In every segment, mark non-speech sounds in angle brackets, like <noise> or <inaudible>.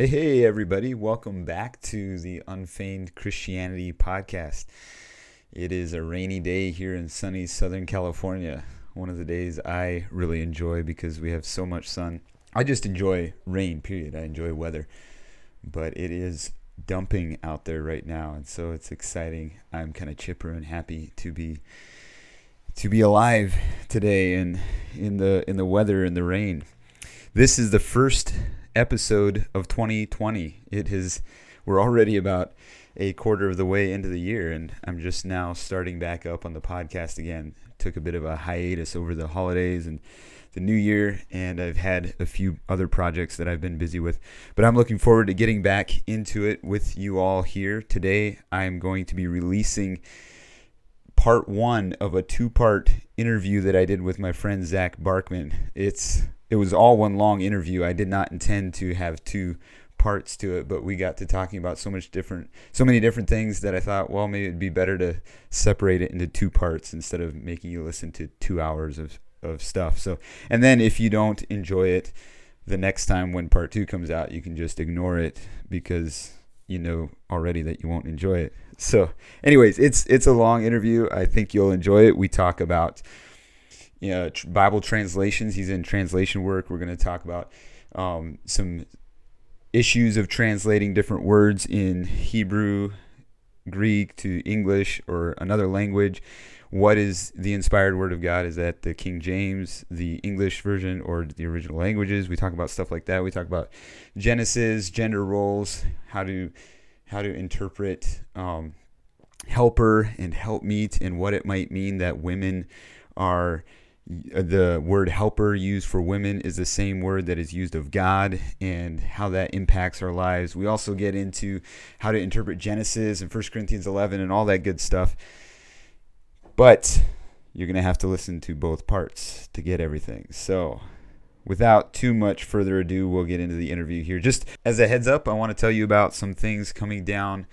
Hey, hey, everybody. Welcome back to the Unfeigned Christianity podcast. It is a rainy day here in sunny Southern California. One of the days I really enjoy because we have so much sun. I just enjoy rain, period. I enjoy weather. But it is dumping out there right now, and so it's exciting. I'm kind of chipper and happy to be to be alive today and in the in the weather and the rain. This is the first episode of 2020. It has we're already about a quarter of the way into the year and I'm just now starting back up on the podcast again. Took a bit of a hiatus over the holidays and the new year and I've had a few other projects that I've been busy with. But I'm looking forward to getting back into it with you all here. Today I'm going to be releasing part 1 of a two-part interview that I did with my friend Zach Barkman. It's it was all one long interview. I did not intend to have two parts to it, but we got to talking about so much different, so many different things that I thought, well, maybe it'd be better to separate it into two parts instead of making you listen to two hours of, of stuff. So, and then if you don't enjoy it, the next time when part two comes out, you can just ignore it because you know already that you won't enjoy it. So, anyways, it's it's a long interview. I think you'll enjoy it. We talk about you know, Bible translations. He's in translation work. We're going to talk about um, some issues of translating different words in Hebrew, Greek to English or another language. What is the inspired word of God? Is that the King James, the English version, or the original languages? We talk about stuff like that. We talk about Genesis, gender roles, how to how to interpret um, helper and helpmeet, and what it might mean that women are the word helper used for women is the same word that is used of God and how that impacts our lives. We also get into how to interpret Genesis and 1 Corinthians 11 and all that good stuff. But you're going to have to listen to both parts to get everything. So, without too much further ado, we'll get into the interview here. Just as a heads up, I want to tell you about some things coming down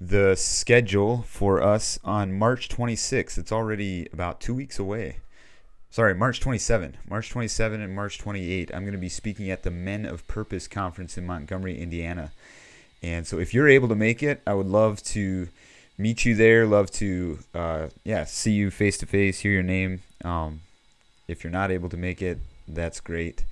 the schedule for us on March 26th. It's already about two weeks away sorry, March 27, March 27 and March 28, I'm going to be speaking at the Men of Purpose conference in Montgomery, Indiana. And so if you're able to make it, I would love to meet you there. Love to, uh, yeah, see you face to face, hear your name. Um, if you're not able to make it, that's great.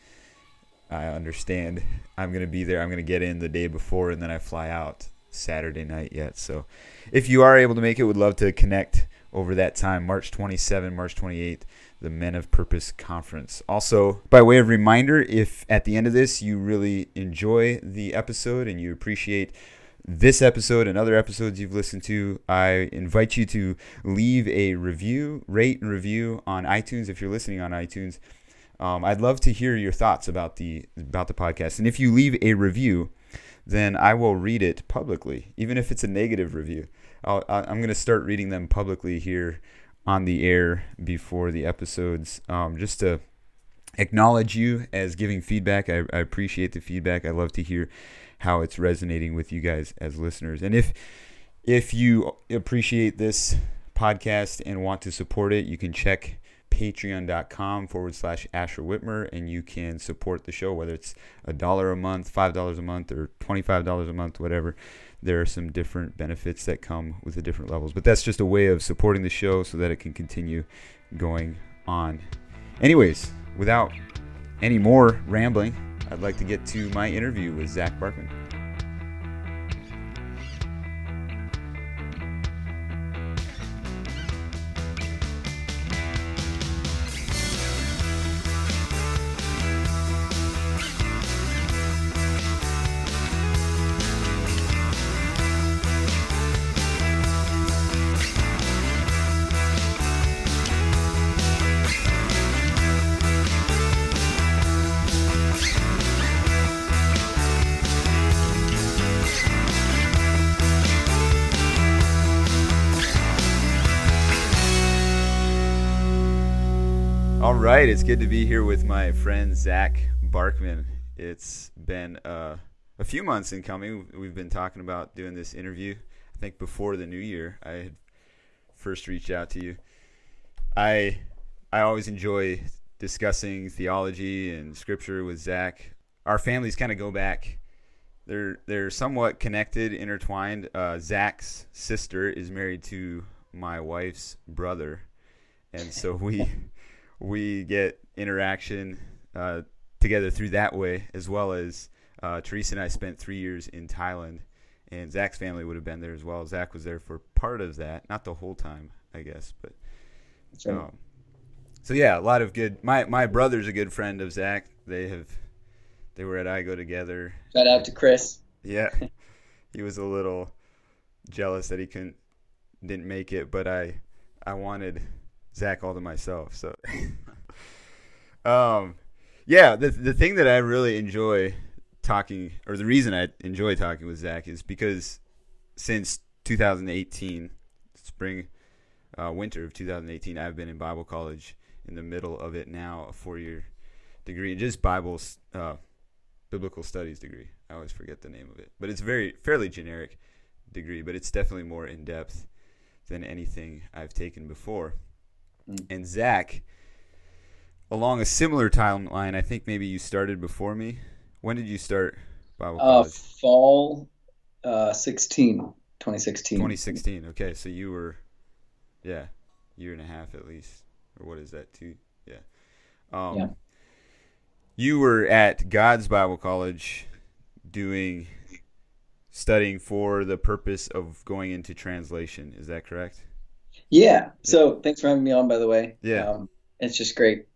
I understand. I'm going to be there. I'm going to get in the day before and then I fly out Saturday night yet. So if you are able to make it, would love to connect over that time, March 27, March 28 the Men of Purpose Conference. Also, by way of reminder, if at the end of this you really enjoy the episode and you appreciate this episode and other episodes you've listened to, I invite you to leave a review, rate and review on iTunes if you're listening on iTunes. Um, I'd love to hear your thoughts about the about the podcast, and if you leave a review, then I will read it publicly, even if it's a negative review. i am going to start reading them publicly here on the air before the episodes, um, just to acknowledge you as giving feedback. I, I appreciate the feedback. I love to hear how it's resonating with you guys as listeners. And if if you appreciate this podcast and want to support it, you can check patreon.com forward slash Asher Witmer and you can support the show, whether it's a dollar a month, five dollars a month, or twenty-five dollars a month, whatever there are some different benefits that come with the different levels. But that's just a way of supporting the show so that it can continue going on. Anyways, without any more rambling, I'd like to get to my interview with Zach Barkman. Right, it's good to be here with my friend Zach Barkman. It's been uh, a few months in coming. We've been talking about doing this interview. I think before the new year, I had first reached out to you. I I always enjoy discussing theology and scripture with Zach. Our families kind of go back they're they're somewhat connected, intertwined. Uh, Zach's sister is married to my wife's brother, and so we we get interaction uh, together through that way, as well as uh, Teresa and I spent three years in Thailand, and Zach's family would have been there as well. Zach was there for part of that, not the whole time, I guess, but. Um, so yeah, a lot of good. My my brother's a good friend of Zach. They have they were at IGO together. Shout out to Chris. Yeah, <laughs> he was a little jealous that he couldn't didn't make it, but I I wanted Zach all to myself. So, <laughs> um, yeah, the the thing that I really enjoy talking, or the reason I enjoy talking with Zach is because since 2018, spring, uh, winter of 2018, I've been in Bible college in the middle of it now, a four year degree, just Bible, uh, biblical studies degree. I always forget the name of it, but it's very fairly generic degree, but it's definitely more in depth than anything I've taken before. Mm. And Zach, along a similar timeline, I think maybe you started before me. When did you start Bible uh, college? Uh, fall uh, 16, 2016. 2016. Okay, so you were, yeah, year and a half at least, or what is that? Two, yeah. Um, yeah. You were at God's Bible College doing studying for the purpose of going into translation. Is that correct? Yeah. So thanks for having me on, by the way. Yeah. Um, it's just great.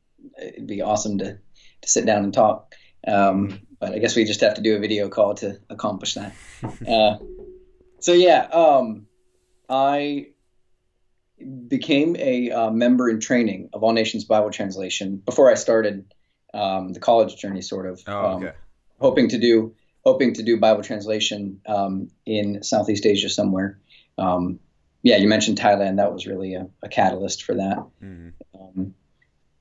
It'd be awesome to, to sit down and talk. Um, but I guess we just have to do a video call to accomplish that. <laughs> uh, so yeah, um, I became a uh, member in training of All Nations Bible Translation before I started um, the college journey, sort of. Oh, okay. Um, hoping to do hoping to do Bible translation um, in Southeast Asia somewhere. Um, yeah, you mentioned Thailand. That was really a, a catalyst for that. Mm-hmm. Um,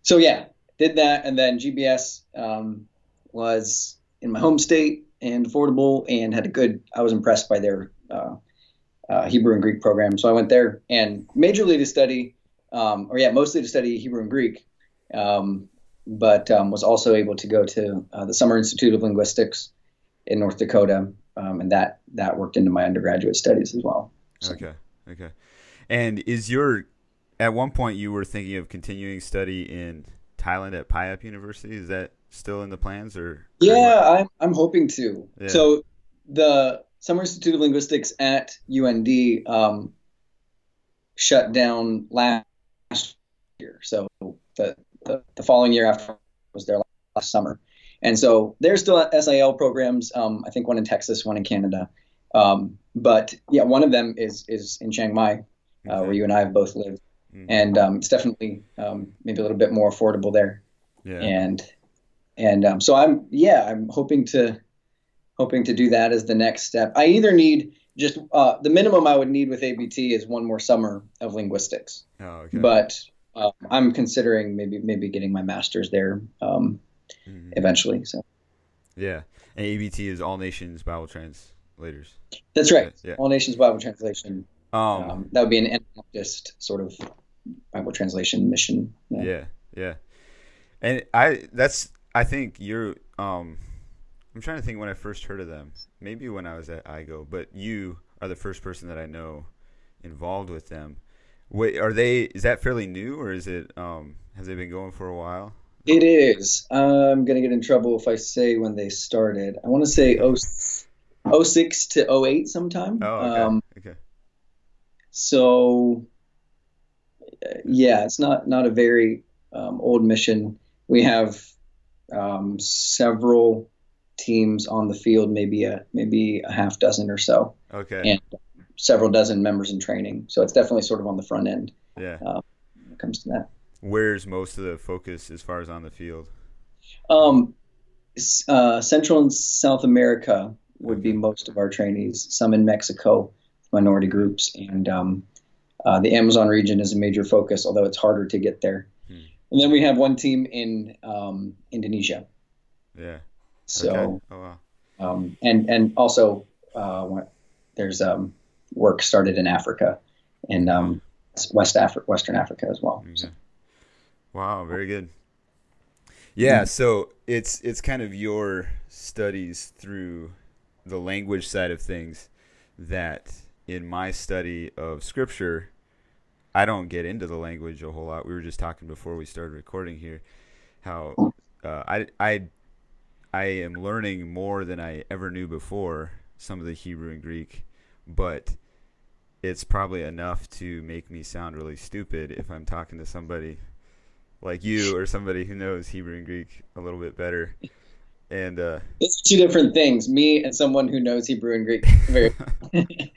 so yeah, did that, and then GBS um, was in my home state and affordable, and had a good. I was impressed by their uh, uh, Hebrew and Greek program, so I went there and majorly to study, um, or yeah, mostly to study Hebrew and Greek. Um, but was also able to go to uh, the Summer Institute of Linguistics, in North Dakota, um, and that that worked into my undergraduate studies as well. So. Okay, okay. And is your at one point you were thinking of continuing study in Thailand at Payap University? Is that still in the plans, or? Yeah, I'm I'm hoping to. Yeah. So the Summer Institute of Linguistics at UND um, shut down last year. So the, the, the following year after was their last summer. And so there's still SIL programs. Um, I think one in Texas, one in Canada. Um, but yeah, one of them is is in Chiang Mai, uh, okay. where you and I have both lived, mm-hmm. and um, it's definitely um, maybe a little bit more affordable there. Yeah. And and um, so I'm yeah I'm hoping to hoping to do that as the next step. I either need just uh, the minimum I would need with ABT is one more summer of linguistics. Oh, okay. But uh, I'm considering maybe maybe getting my master's there. Um, mm-hmm. eventually. So. Yeah, and ABT is All Nations Bible Translators. That's right. Yeah. All Nations Bible Translation. Um, um, that would be an Anabaptist sort of Bible translation mission. Yeah. yeah, yeah. And I that's I think you're um I'm trying to think when I first heard of them. Maybe when I was at IGO, but you are the first person that I know involved with them. Wait, are they? Is that fairly new, or is it? Um, has they been going for a while? It is. I'm going to get in trouble if I say when they started. I want to say 06 to 08 sometime. Oh, okay. Um, okay. So, yeah, it's not, not a very um, old mission. We have um, several teams on the field, maybe a maybe a half dozen or so. Okay. And several dozen members in training. So it's definitely sort of on the front end. Yeah. Uh, when it comes to that where's most of the focus as far as on the field? Um, uh, Central and South America would be most of our trainees. Some in Mexico, minority groups, and um, uh, the Amazon region is a major focus, although it's harder to get there. Hmm. And then we have one team in um, Indonesia. Yeah. So, okay. oh, wow. um, and and also uh, there's um, work started in Africa, in um, West Africa, Western Africa as well. Okay. So. Wow, very good. Yeah, so it's it's kind of your studies through the language side of things that in my study of scripture I don't get into the language a whole lot. We were just talking before we started recording here how uh, I I I am learning more than I ever knew before some of the Hebrew and Greek, but it's probably enough to make me sound really stupid if I'm talking to somebody like you or somebody who knows Hebrew and Greek a little bit better. And uh, it's two different things. Me and someone who knows Hebrew and Greek. <laughs> Very. <laughs>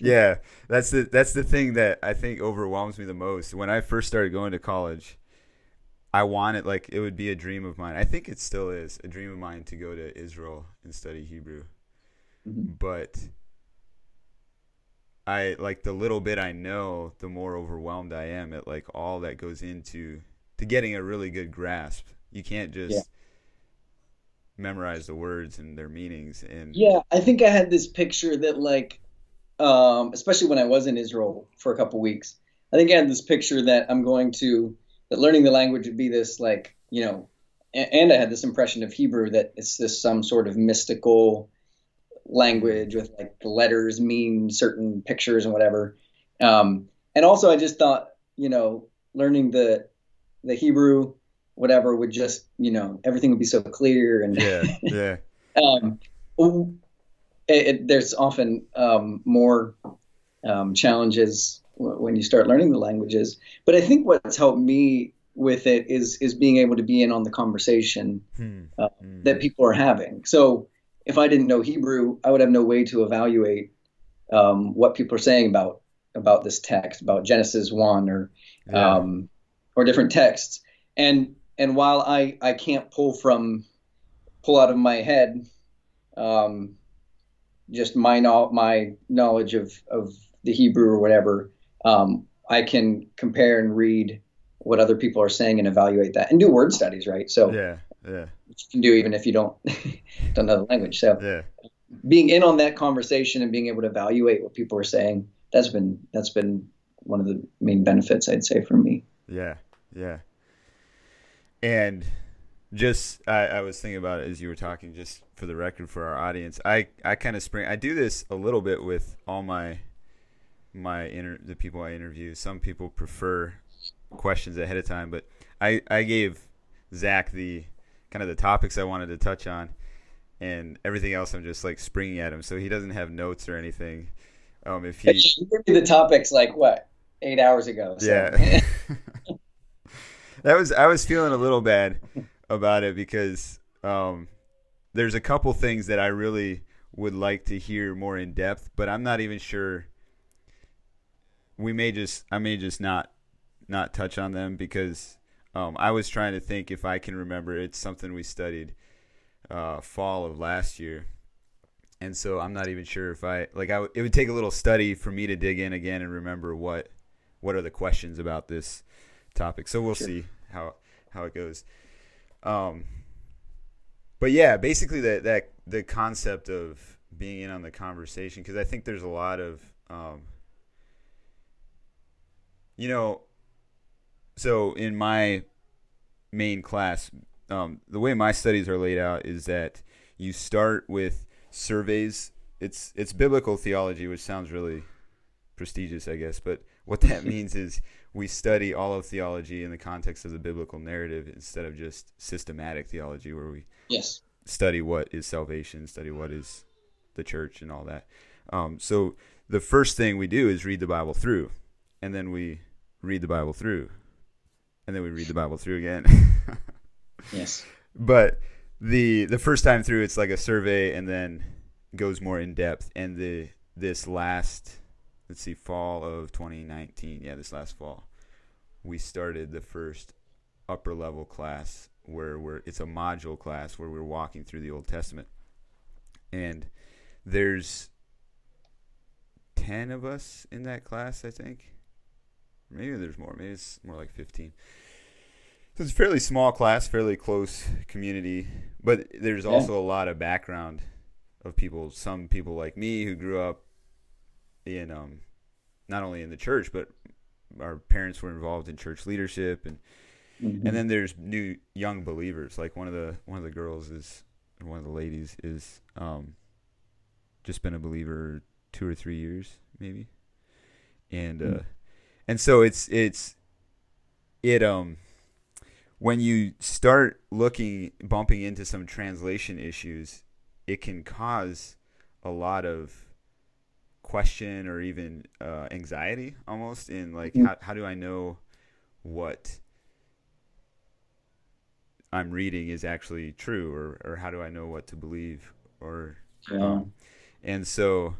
yeah, that's the that's the thing that I think overwhelms me the most. When I first started going to college, I wanted like it would be a dream of mine. I think it still is a dream of mine to go to Israel and study Hebrew. Mm-hmm. But I like the little bit I know, the more overwhelmed I am at like all that goes into to getting a really good grasp. You can't just yeah. Memorize the words and their meanings and Yeah, I think I had this picture that like um, especially when I was in Israel for a couple weeks. I think I had this picture that I'm going to that learning the language would be this like, you know, and, and I had this impression of Hebrew that it's this some sort of mystical language with like the letters mean certain pictures and whatever. Um, and also, I just thought, you know, learning the the Hebrew, whatever, would just, you know, everything would be so clear and yeah, yeah. <laughs> um, it, it, there's often um, more um, challenges when you start learning the languages. But I think what's helped me with it is is being able to be in on the conversation hmm. uh, hmm. that people are having. So if I didn't know Hebrew, I would have no way to evaluate um, what people are saying about about this text, about Genesis one or yeah. um, or different texts. And and while I I can't pull from pull out of my head um, just my no- my knowledge of of the Hebrew or whatever, um, I can compare and read what other people are saying and evaluate that and do word studies, right? So yeah, yeah you can do even if you don't <laughs> don't know the language. So yeah. being in on that conversation and being able to evaluate what people are saying, that's been that's been one of the main benefits I'd say for me. Yeah, yeah. And just I, I was thinking about it as you were talking, just for the record for our audience. I, I kind of spring I do this a little bit with all my my inter the people I interview. Some people prefer questions ahead of time, but I, I gave Zach the kind of the topics I wanted to touch on, and everything else I'm just like springing at him, so he doesn't have notes or anything. Um, if he you gave me the topics like what eight hours ago. So. Yeah, <laughs> <laughs> that was I was feeling a little bad about it because um, there's a couple things that I really would like to hear more in depth, but I'm not even sure. We may just I may just not not touch on them because um, I was trying to think if I can remember. It's something we studied uh, fall of last year, and so I'm not even sure if I like. I w- it would take a little study for me to dig in again and remember what what are the questions about this topic. So we'll sure. see how how it goes. Um, but yeah, basically that that the concept of being in on the conversation because I think there's a lot of um, you know so in my main class, um, the way my studies are laid out is that you start with surveys. It's it's biblical theology, which sounds really prestigious, I guess. But what that <laughs> means is we study all of theology in the context of the biblical narrative instead of just systematic theology, where we yes study what is salvation, study what is the church, and all that. Um, so the first thing we do is read the Bible through, and then we read the Bible through, and then we read the Bible through again. <laughs> yes. But the the first time through, it's like a survey, and then goes more in depth. And the this last, let's see, fall of 2019, yeah, this last fall, we started the first upper level class where we're it's a module class where we're walking through the Old Testament, and there's ten of us in that class, I think. Maybe there's more. Maybe it's more like fifteen. So it's a fairly small class, fairly close community, but there's yeah. also a lot of background of people. Some people like me who grew up in um, not only in the church, but our parents were involved in church leadership, and mm-hmm. and then there's new young believers. Like one of the one of the girls is one of the ladies is um, just been a believer two or three years, maybe, and uh, and so it's it's it um when you start looking bumping into some translation issues, it can cause a lot of question or even uh, anxiety almost in like mm-hmm. how, how do I know what I'm reading is actually true or, or how do I know what to believe or yeah. um, and so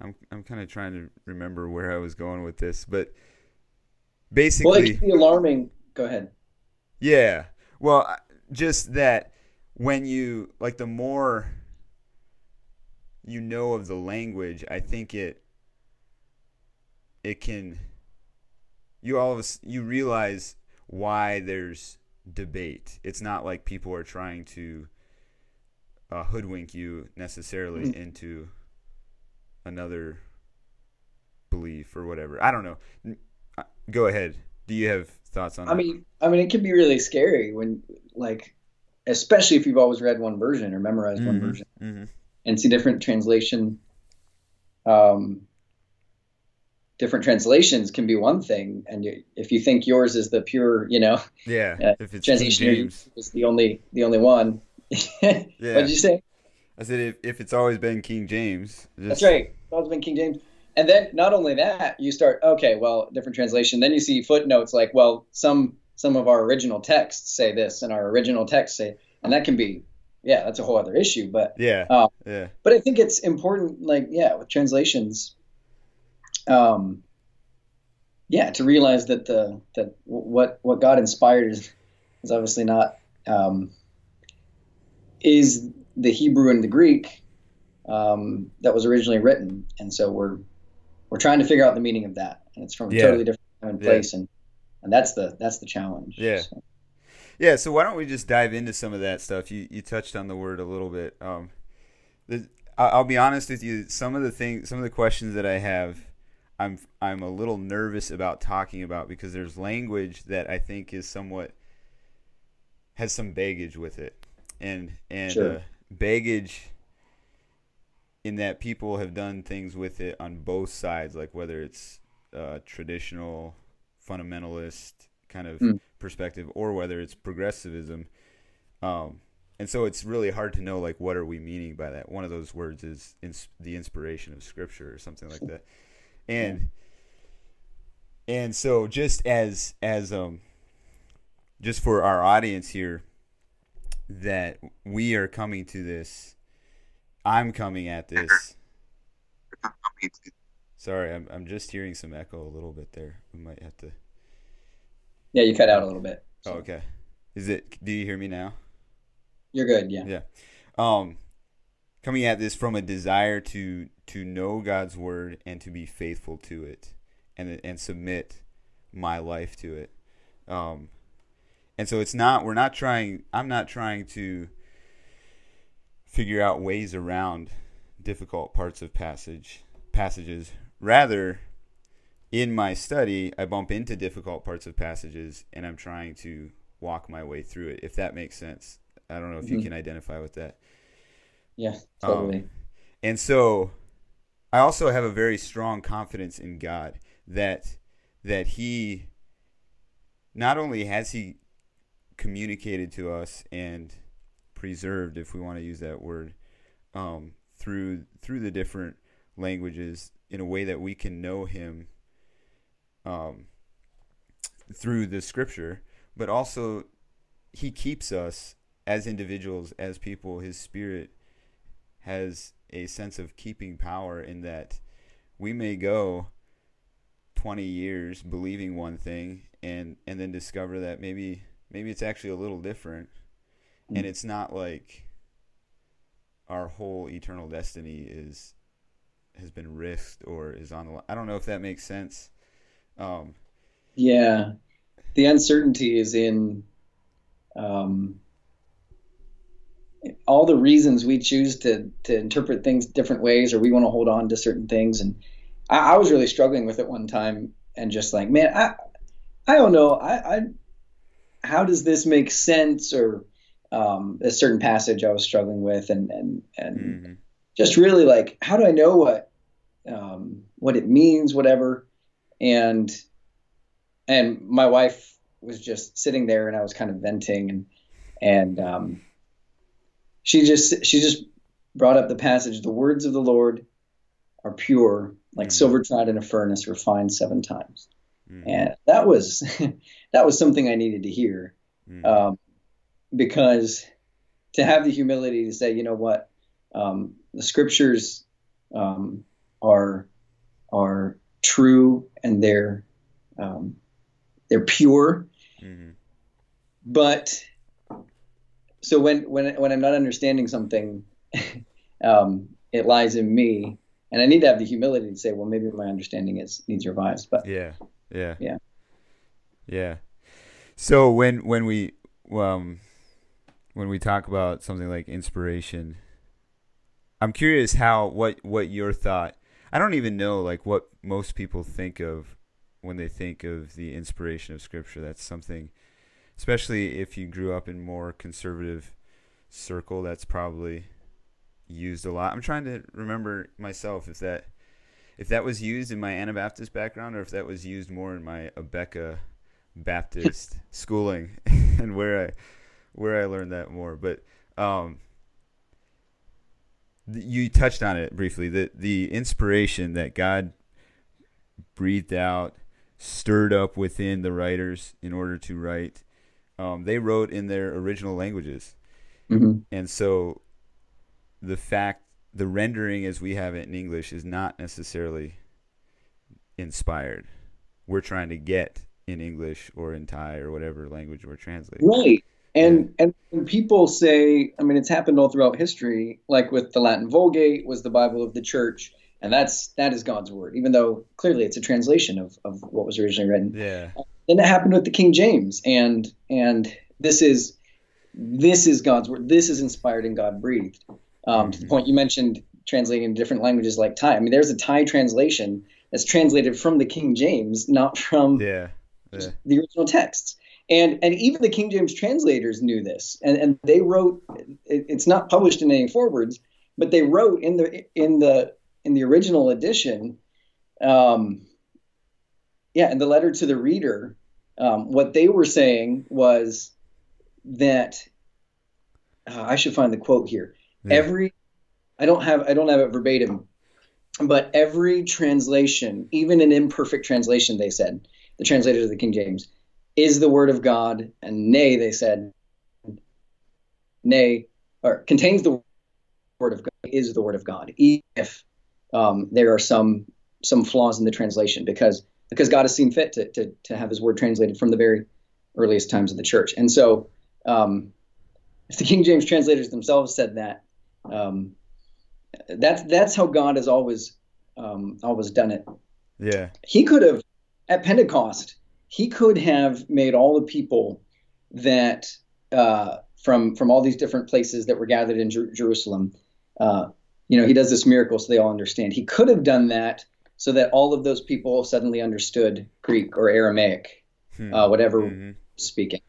I'm I'm kind of trying to remember where I was going with this but basically well, it can be alarming go ahead yeah well just that when you like the more you know of the language I think it it can you all of us you realize why there's debate. It's not like people are trying to uh, hoodwink you necessarily mm-hmm. into another belief or whatever. I don't know. Uh, go ahead. Do you have thoughts on I that? mean, I mean, it can be really scary when, like, especially if you've always read one version or memorized mm-hmm. one version, mm-hmm. And see different translation um, different translations can be one thing, and you, if you think yours is the pure, you know, <laughs> yeah, uh, if it's translation James. is the only the only one. <laughs> yeah. What did you say? I said if, if it's always been King James. Just... That's right. It's always been King James. And then not only that, you start okay, well, different translation. Then you see footnotes like, well, some some of our original texts say this, and our original texts say, and that can be, yeah, that's a whole other issue. But yeah, um, yeah. But I think it's important, like yeah, with translations, um, yeah, to realize that the that what what God inspired is, is obviously not um, is the Hebrew and the Greek um, that was originally written, and so we're we're trying to figure out the meaning of that, and it's from a yeah. totally different time and place, yeah. and and that's the that's the challenge. Yeah. So. Yeah, so why don't we just dive into some of that stuff? You you touched on the word a little bit. Um, the, I'll be honest with you. Some of the things, some of the questions that I have I'm I'm a little nervous about talking about because there's language that I think is somewhat has some baggage with it, and and sure. uh, baggage in that people have done things with it on both sides, like whether it's uh, traditional fundamentalist kind of mm. perspective or whether it's progressivism. Um, and so it's really hard to know like what are we meaning by that. One of those words is ins- the inspiration of Scripture or something like that. And and so just as as um just for our audience here that we are coming to this i'm coming at this. Sorry i'm, I'm just hearing some echo a little bit there. We might have to yeah you cut out a little bit. So. oh, okay. Is it do you hear me now you're good yeah yeah um coming at this from a desire to to know God's word and to be faithful to it and and submit my life to it. Um, and so it's not we're not trying I'm not trying to figure out ways around difficult parts of passage passages. Rather, in my study, I bump into difficult parts of passages and I'm trying to walk my way through it, if that makes sense. I don't know if mm-hmm. you can identify with that. Yeah, totally. Um, and so I also have a very strong confidence in God that that he not only has he communicated to us and preserved if we want to use that word um, through through the different languages in a way that we can know him um, through the scripture but also he keeps us as individuals as people his spirit has a sense of keeping power in that we may go 20 years believing one thing and and then discover that maybe maybe it's actually a little different and mm. it's not like our whole eternal destiny is has been risked or is on the line. I don't know if that makes sense. Um, yeah, the uncertainty is in um, all the reasons we choose to to interpret things different ways or we want to hold on to certain things and I, I, was really struggling with it one time and just like man I I don't know I, I how does this make sense or um, a certain passage I was struggling with and and and mm-hmm. just really like, how do I know what um, what it means, whatever. And and my wife was just sitting there, and I was kind of venting, and and um, she just she just brought up the passage, "The words of the Lord are pure, like mm. silver tried in a furnace, refined seven times." Mm. And that was <laughs> that was something I needed to hear, mm. um, because to have the humility to say, you know what, um, the scriptures um, are are true and they're um, they're pure. Mm-hmm. But so when when when I'm not understanding something, <laughs> um, it lies in me, and I need to have the humility to say, well, maybe my understanding is needs revised. But yeah, yeah, yeah, yeah. So when when we um when we talk about something like inspiration, I'm curious how what what your thought I don't even know like what most people think of when they think of the inspiration of scripture. That's something especially if you grew up in more conservative circle that's probably used a lot. I'm trying to remember myself if that if that was used in my Anabaptist background or if that was used more in my Abeka Baptist <laughs> schooling <laughs> and where I where I learned that more. But um, you touched on it briefly the the inspiration that God breathed out stirred up within the writers in order to write um, they wrote in their original languages mm-hmm. and so the fact the rendering as we have it in english is not necessarily inspired we're trying to get in english or in thai or whatever language we're translating right and and when people say, I mean, it's happened all throughout history. Like with the Latin Vulgate was the Bible of the Church, and that's that is God's word, even though clearly it's a translation of of what was originally written. Yeah. Then it happened with the King James, and and this is this is God's word. This is inspired and God breathed. Um, mm-hmm. To the mm-hmm. point you mentioned, translating in different languages like Thai. I mean, there's a Thai translation that's translated from the King James, not from yeah, yeah. the original texts and and even the King James translators knew this, and and they wrote. It, it's not published in any forewords, but they wrote in the in the in the original edition, um, yeah, in the letter to the reader, um, what they were saying was that uh, I should find the quote here. Yeah. Every I don't have I don't have it verbatim, but every translation, even an imperfect translation, they said the translators of the King James is the word of God, and nay, they said, nay, or contains the word of God, is the word of God, if um, there are some some flaws in the translation, because because God has seen fit to, to, to have His word translated from the very earliest times of the church, and so um, if the King James translators themselves said that, um, that's that's how God has always um, always done it. Yeah, He could have at Pentecost he could have made all the people that uh, from from all these different places that were gathered in Jer- Jerusalem. Uh, you know, he does this miracle so they all understand. He could have done that so that all of those people suddenly understood Greek or Aramaic, hmm. uh, whatever mm-hmm. speaking.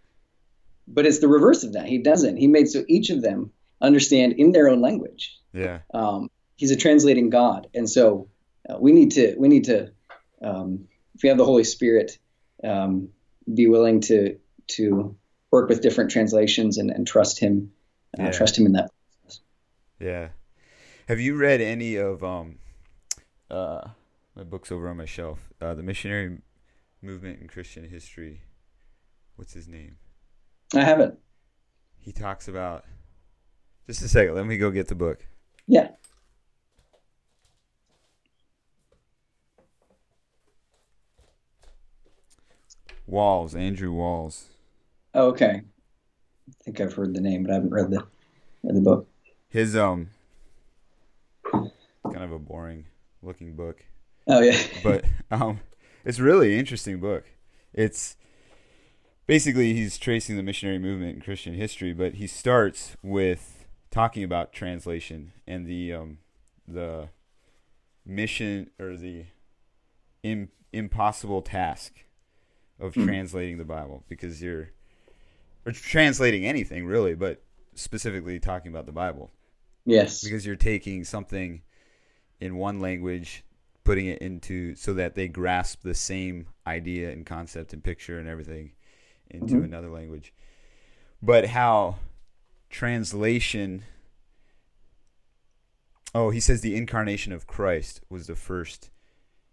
But it's the reverse of that. He doesn't. He made so each of them understand in their own language. Yeah. Um, he's a translating God, and so uh, we need to we need to um, if we have the Holy Spirit um, be willing to to work with different translations and, and trust him uh, yeah. trust him in that process. yeah have you read any of um uh my books over on my shelf uh, the missionary movement in christian history what's his name i haven't he talks about just a second let me go get the book yeah Walls, Andrew Walls. Oh, okay. I think I've heard the name, but I haven't read the read the book. His um, kind of a boring looking book. Oh yeah. <laughs> but um, it's really interesting book. It's basically he's tracing the missionary movement in Christian history, but he starts with talking about translation and the um, the mission or the Im- impossible task of mm. translating the Bible because you're or translating anything really, but specifically talking about the Bible. Yes. Because you're taking something in one language, putting it into so that they grasp the same idea and concept and picture and everything into mm-hmm. another language. But how translation Oh, he says the incarnation of Christ was the first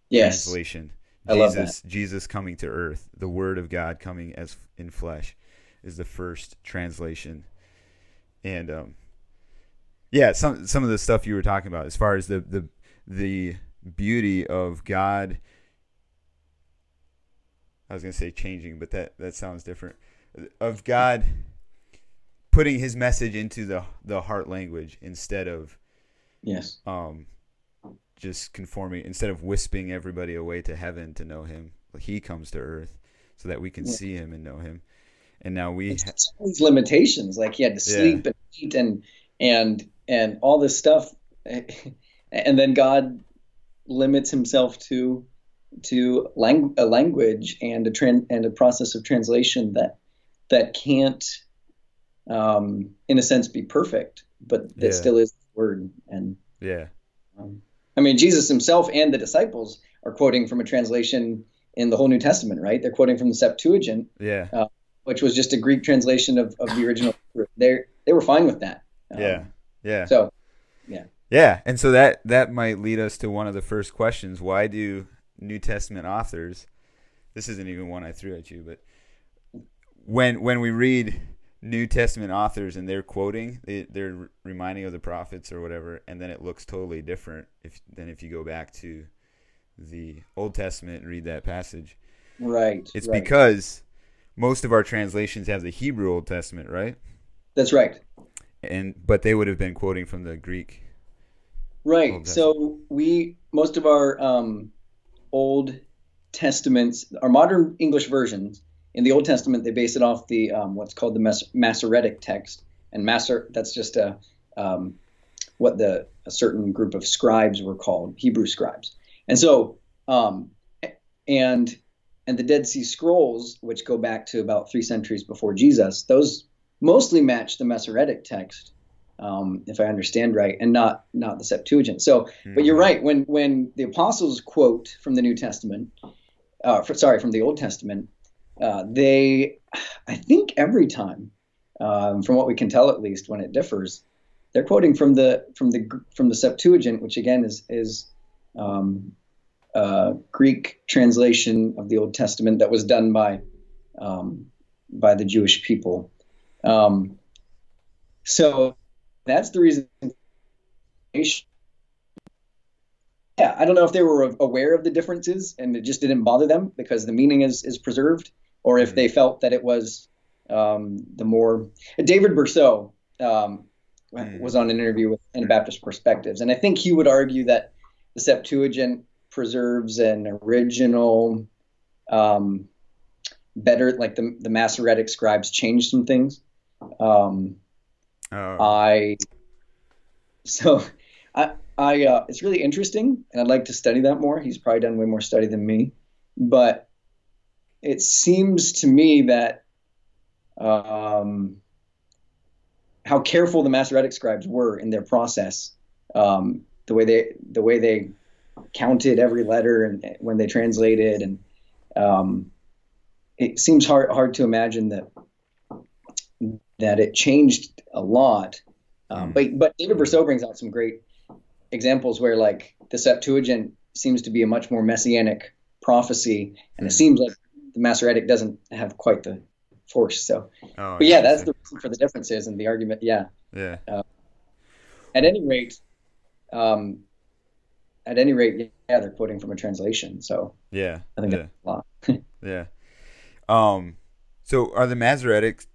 yes. translation. I Jesus, love that. Jesus coming to earth, the Word of God coming as in flesh, is the first translation. And um, yeah, some some of the stuff you were talking about, as far as the the the beauty of God. I was gonna say changing, but that that sounds different. Of God putting His message into the the heart language instead of yes, um, just conforming instead of wisping everybody away to heaven to know him he comes to earth so that we can yeah. see him and know him and now we ha- these limitations like he had to sleep yeah. and eat and and and all this stuff <laughs> and then god limits himself to to lang- a language and a trend and a process of translation that that can't um in a sense be perfect but that yeah. still is the word and yeah um, I mean, Jesus himself and the disciples are quoting from a translation in the whole New Testament, right? They're quoting from the Septuagint, yeah, uh, which was just a Greek translation of, of the original. they they were fine with that. Um, yeah, yeah. So, yeah, yeah, and so that that might lead us to one of the first questions: Why do New Testament authors? This isn't even one I threw at you, but when when we read New Testament authors and they're quoting, they, they're reminding of the prophets or whatever, and then it looks totally different if than if you go back to the Old Testament and read that passage. Right. It's right. because most of our translations have the Hebrew Old Testament, right? That's right. And but they would have been quoting from the Greek. Right. So we most of our um, Old Testaments, our modern English versions in the Old Testament, they base it off the um, what's called the Mas- Masoretic text, and Maser that's just a um, what the a certain group of scribes were called, Hebrew scribes, and so um, and and the Dead Sea Scrolls, which go back to about three centuries before Jesus, those mostly match the Masoretic text, um, if I understand right, and not not the Septuagint. So, mm-hmm. but you're hmm. right. When when the apostles quote from the New Testament, uh, for, sorry, from the Old Testament, uh, they, I think every time, um, from what we can tell at least, when it differs, they're quoting from the from the from the Septuagint, which again is is um, Greek translation of the Old Testament that was done by um, by the Jewish people. Um, so that's the reason. Yeah, I don't know if they were aware of the differences and it just didn't bother them because the meaning is is preserved or if they felt that it was um, the more David Bercot um, mm. was on an interview with Anabaptist Perspectives, and I think he would argue that the Septuagint preserves an original um, better, like the the Masoretic scribes changed some things. Um, oh. I so I I uh, it's really interesting, and I'd like to study that more. He's probably done way more study than me, but it seems to me that um, how careful the Masoretic scribes were in their process, um, the way they the way they counted every letter and when they translated, and um, it seems hard hard to imagine that that it changed a lot. Um, mm. But but David Bercot brings out some great examples where like the Septuagint seems to be a much more messianic prophecy, and mm. it seems like the Masoretic doesn't have quite the force. So, oh, but yeah, that's the reason for the differences and the argument. Yeah. Yeah. Uh, at any rate, um, at any rate, yeah, they're quoting from a translation. So yeah, I think yeah. that's a lot. <laughs> yeah. Um, so are the Masoretics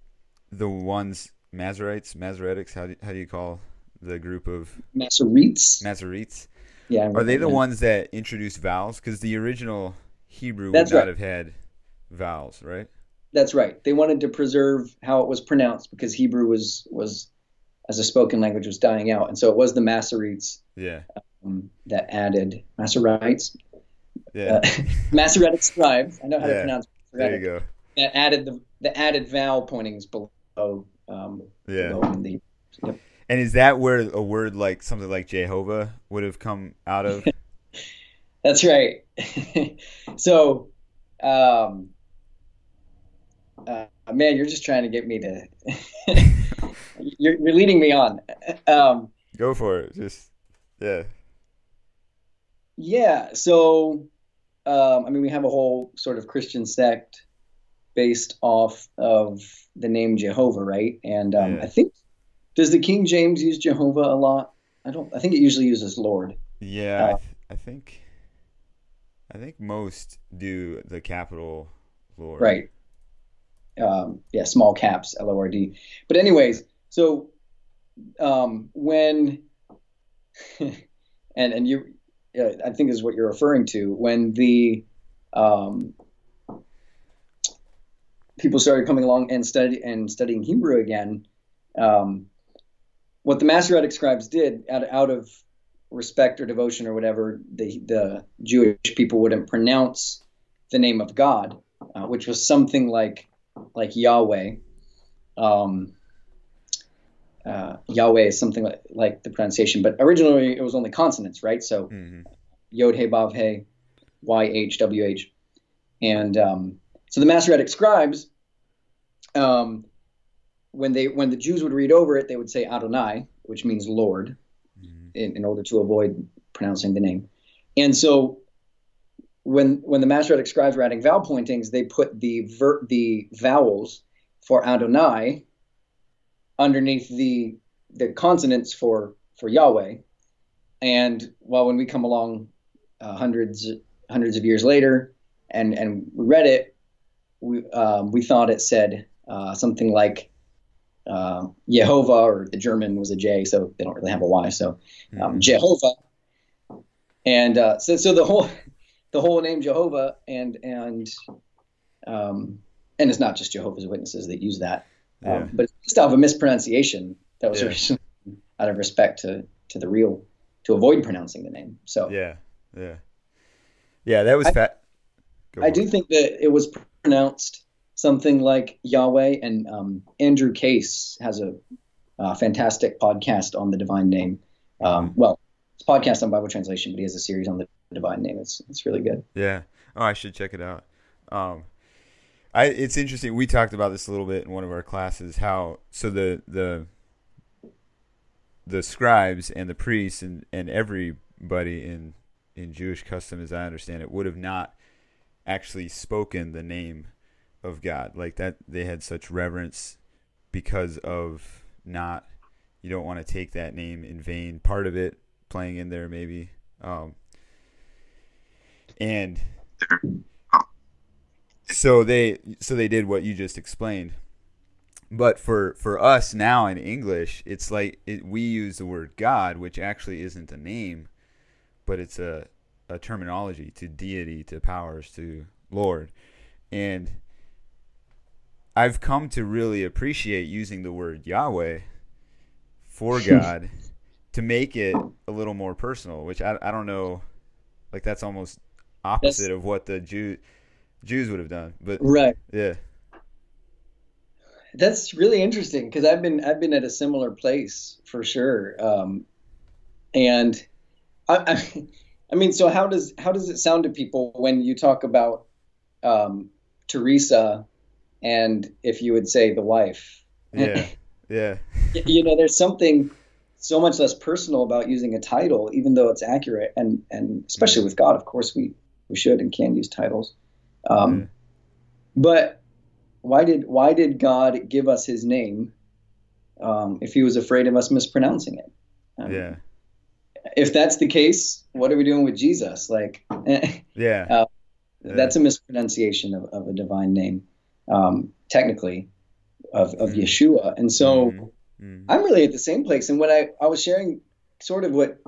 the ones Masoretes, Masoretics? How do, how do you call the group of Masoretes? Masoretes. Yeah. Are they the ones that introduce vowels? Because the original Hebrew That's would not right. have had vowels, right? That's right. They wanted to preserve how it was pronounced because Hebrew was was as a spoken language was dying out, and so it was the Masoretes yeah. um, that added Masoretes. Yeah. Uh, <laughs> Masoretic scribes. I know how yeah. to pronounce. Masoretic, there you go. That added the the added vowel pointings below. Um, yeah. The, yep. And is that where a word like something like Jehovah would have come out of? <laughs> That's right. <laughs> so, um, uh, man, you're just trying to get me to. <laughs> you're, you're leading me on. Um, Go for it. Just yeah. Yeah. So, um, I mean, we have a whole sort of Christian sect based off of the name Jehovah, right? And um, yeah. I think does the King James use Jehovah a lot? I don't. I think it usually uses Lord. Yeah, uh, I, th- I think. I think most do the capital Lord. Right. Um, yeah, small caps L O R D. But anyways, so um, when <laughs> and and you, uh, I think is what you're referring to when the um, people started coming along and study and studying Hebrew again. Um, what the Masoretic scribes did out, out of respect or devotion or whatever, the, the Jewish people wouldn't pronounce the name of God, uh, which was something like like Yahweh. Um, uh, Yahweh is something like, like, the pronunciation, but originally it was only consonants, right? So mm-hmm. Yod He Vav He, Y H W H, and um, so the Masoretic scribes, um, when they when the Jews would read over it, they would say Adonai, which means Lord, mm-hmm. in, in order to avoid pronouncing the name. And so when when the Masoretic scribes were adding vowel pointings, they put the ver- the vowels for Adonai underneath the the consonants for for Yahweh. And while when we come along uh, hundreds hundreds of years later and and we read it, we um, we thought it said uh, something like uh, Jehovah, or the German was a J, so they don't really have a Y. So um, mm-hmm. Jehovah, and uh, so so the whole the whole name Jehovah, and and um, and it's not just Jehovah's Witnesses that use that, um, yeah. but it's just out of a mispronunciation that was yeah. out of respect to to the real to avoid pronouncing the name. So yeah, yeah, yeah, that was fat. I do think that it was pronounced something like Yahweh. And um, Andrew Case has a, a, fantastic podcast on the divine name. Um, well, it's a podcast on Bible translation, but he has a series on the divine name. It's it's really good. Yeah. Oh, I should check it out. Um, I it's interesting. We talked about this a little bit in one of our classes. How so the the the scribes and the priests and, and everybody in in Jewish custom, as I understand it, would have not actually spoken the name of God. Like that they had such reverence because of not you don't want to take that name in vain. Part of it playing in there maybe. Um, and so they so they did what you just explained. But for for us now in English, it's like it, we use the word God, which actually isn't a name, but it's a a terminology to deity, to powers, to Lord. And I've come to really appreciate using the word Yahweh for <laughs> God to make it a little more personal, which I, I don't know, like that's almost opposite that's, of what the Jew, Jews would have done. But right, yeah, that's really interesting because I've been I've been at a similar place for sure, um, and I, I, <laughs> I mean, so how does how does it sound to people when you talk about um, Teresa and if you would say the wife. Yeah. <laughs> Yeah. you know, there's something so much less personal about using a title, even though it's accurate, and and especially mm. with God, of course, we we should and can use titles. Um, mm. But why did why did God give us His name um, if He was afraid of us mispronouncing it? Um, yeah. If that's the case, what are we doing with Jesus? Like, <laughs> yeah. Uh, that's a mispronunciation of, of a divine name um, technically, of, of mm-hmm. Yeshua. And so mm-hmm. mm-hmm. I'm really at the same place. And when I, I was sharing sort of what,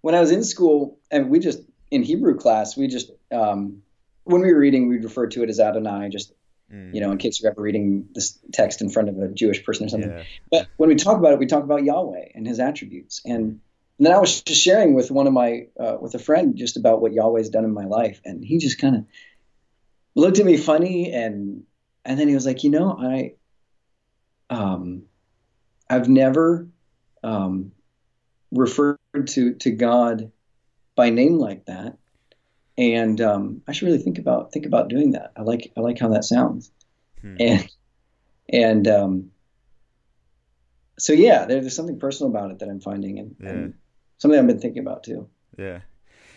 when I was in school, and we just, in Hebrew class, we just, um, when we were reading, we'd refer to it as Adonai, just, mm. you know, in case you're ever reading this text in front of a Jewish person or something. Yeah. But when we talk about it, we talk about Yahweh and his attributes. And, and then I was just sharing with one of my, uh, with a friend just about what Yahweh's done in my life. And he just kind of looked at me funny and and then he was like, you know, I, um, I've never um, referred to to God by name like that, and um, I should really think about think about doing that. I like I like how that sounds, hmm. and and um, so yeah, there, there's something personal about it that I'm finding, and, yeah. and, something I've been thinking about too. Yeah,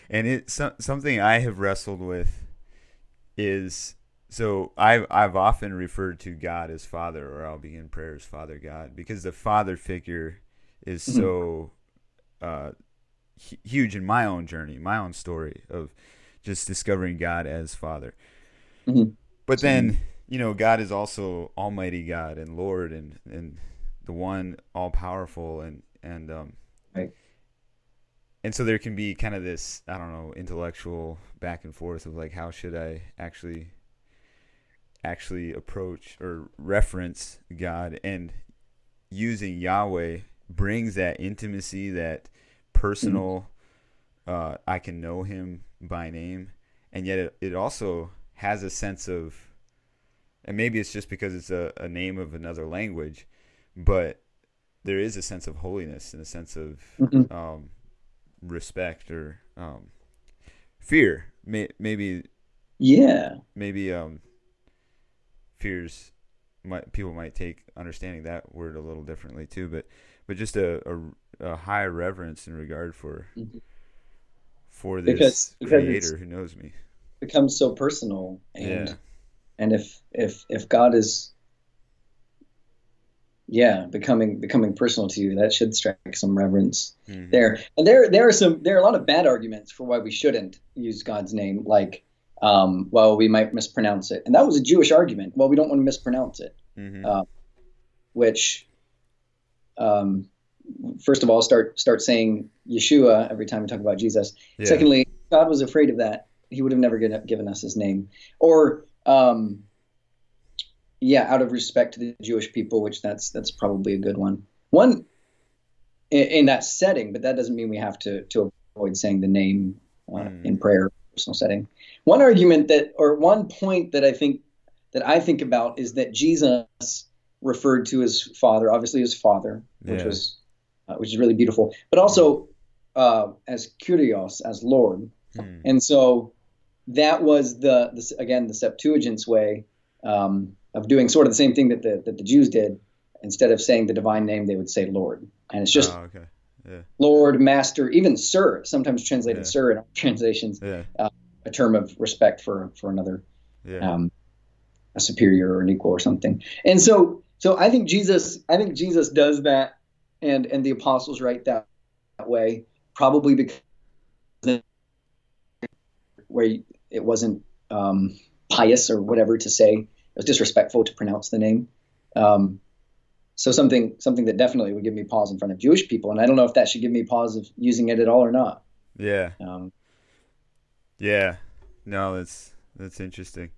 and it's so, something I have wrestled with is so I've I've often referred to God as Father, or I'll begin prayers, Father God, because the Father figure is mm-hmm. so uh, huge in my own journey, my own story of just discovering God as Father. Mm-hmm. But then, you know, God is also Almighty God and Lord and and the one all powerful and and um right. And so there can be kind of this I don't know intellectual back and forth of like how should I actually actually approach or reference God and using Yahweh brings that intimacy that personal mm-hmm. uh, I can know him by name and yet it, it also has a sense of and maybe it's just because it's a, a name of another language but there is a sense of holiness and a sense of mm-hmm. um, respect or um, fear. May, maybe, yeah, maybe um, fears. Might, people might take understanding that word a little differently too, but but just a, a, a high reverence and regard for mm-hmm. for this because, because creator who knows me becomes so personal and yeah. and if if if God is yeah becoming becoming personal to you that should strike some reverence mm-hmm. there. And there there are some there are a lot of bad arguments for why we shouldn't use god's name like um, well we might mispronounce it. And that was a jewish argument. Well we don't want to mispronounce it. Mm-hmm. uh, which um, first of all start start saying yeshua every time we talk about jesus. Yeah. secondly god was afraid of that. He would have never given us his name. Or um, yeah, out of respect to the Jewish people, which that's that's probably a good one. One in, in that setting, but that doesn't mean we have to to avoid saying the name uh, mm. in prayer, personal setting. One argument that, or one point that I think that I think about is that Jesus referred to his father, obviously his father, which yeah. was uh, which is really beautiful, but also uh, as Kyrios, as Lord, mm. and so that was the, the again the Septuagint's way. Um, of doing sort of the same thing that the that the Jews did. Instead of saying the divine name, they would say Lord, and it's just oh, okay. yeah. Lord, Master, even Sir. Sometimes translated yeah. Sir in our <laughs> translations, yeah. uh, a term of respect for for another, um, a superior or an equal or something. And so, so I think Jesus, I think Jesus does that, and and the apostles write that, that way, probably because where it wasn't um, pious or whatever to say was disrespectful to pronounce the name. Um, so something something that definitely would give me pause in front of Jewish people, and I don't know if that should give me pause of using it at all or not. Yeah. Um, yeah. No, that's that's interesting.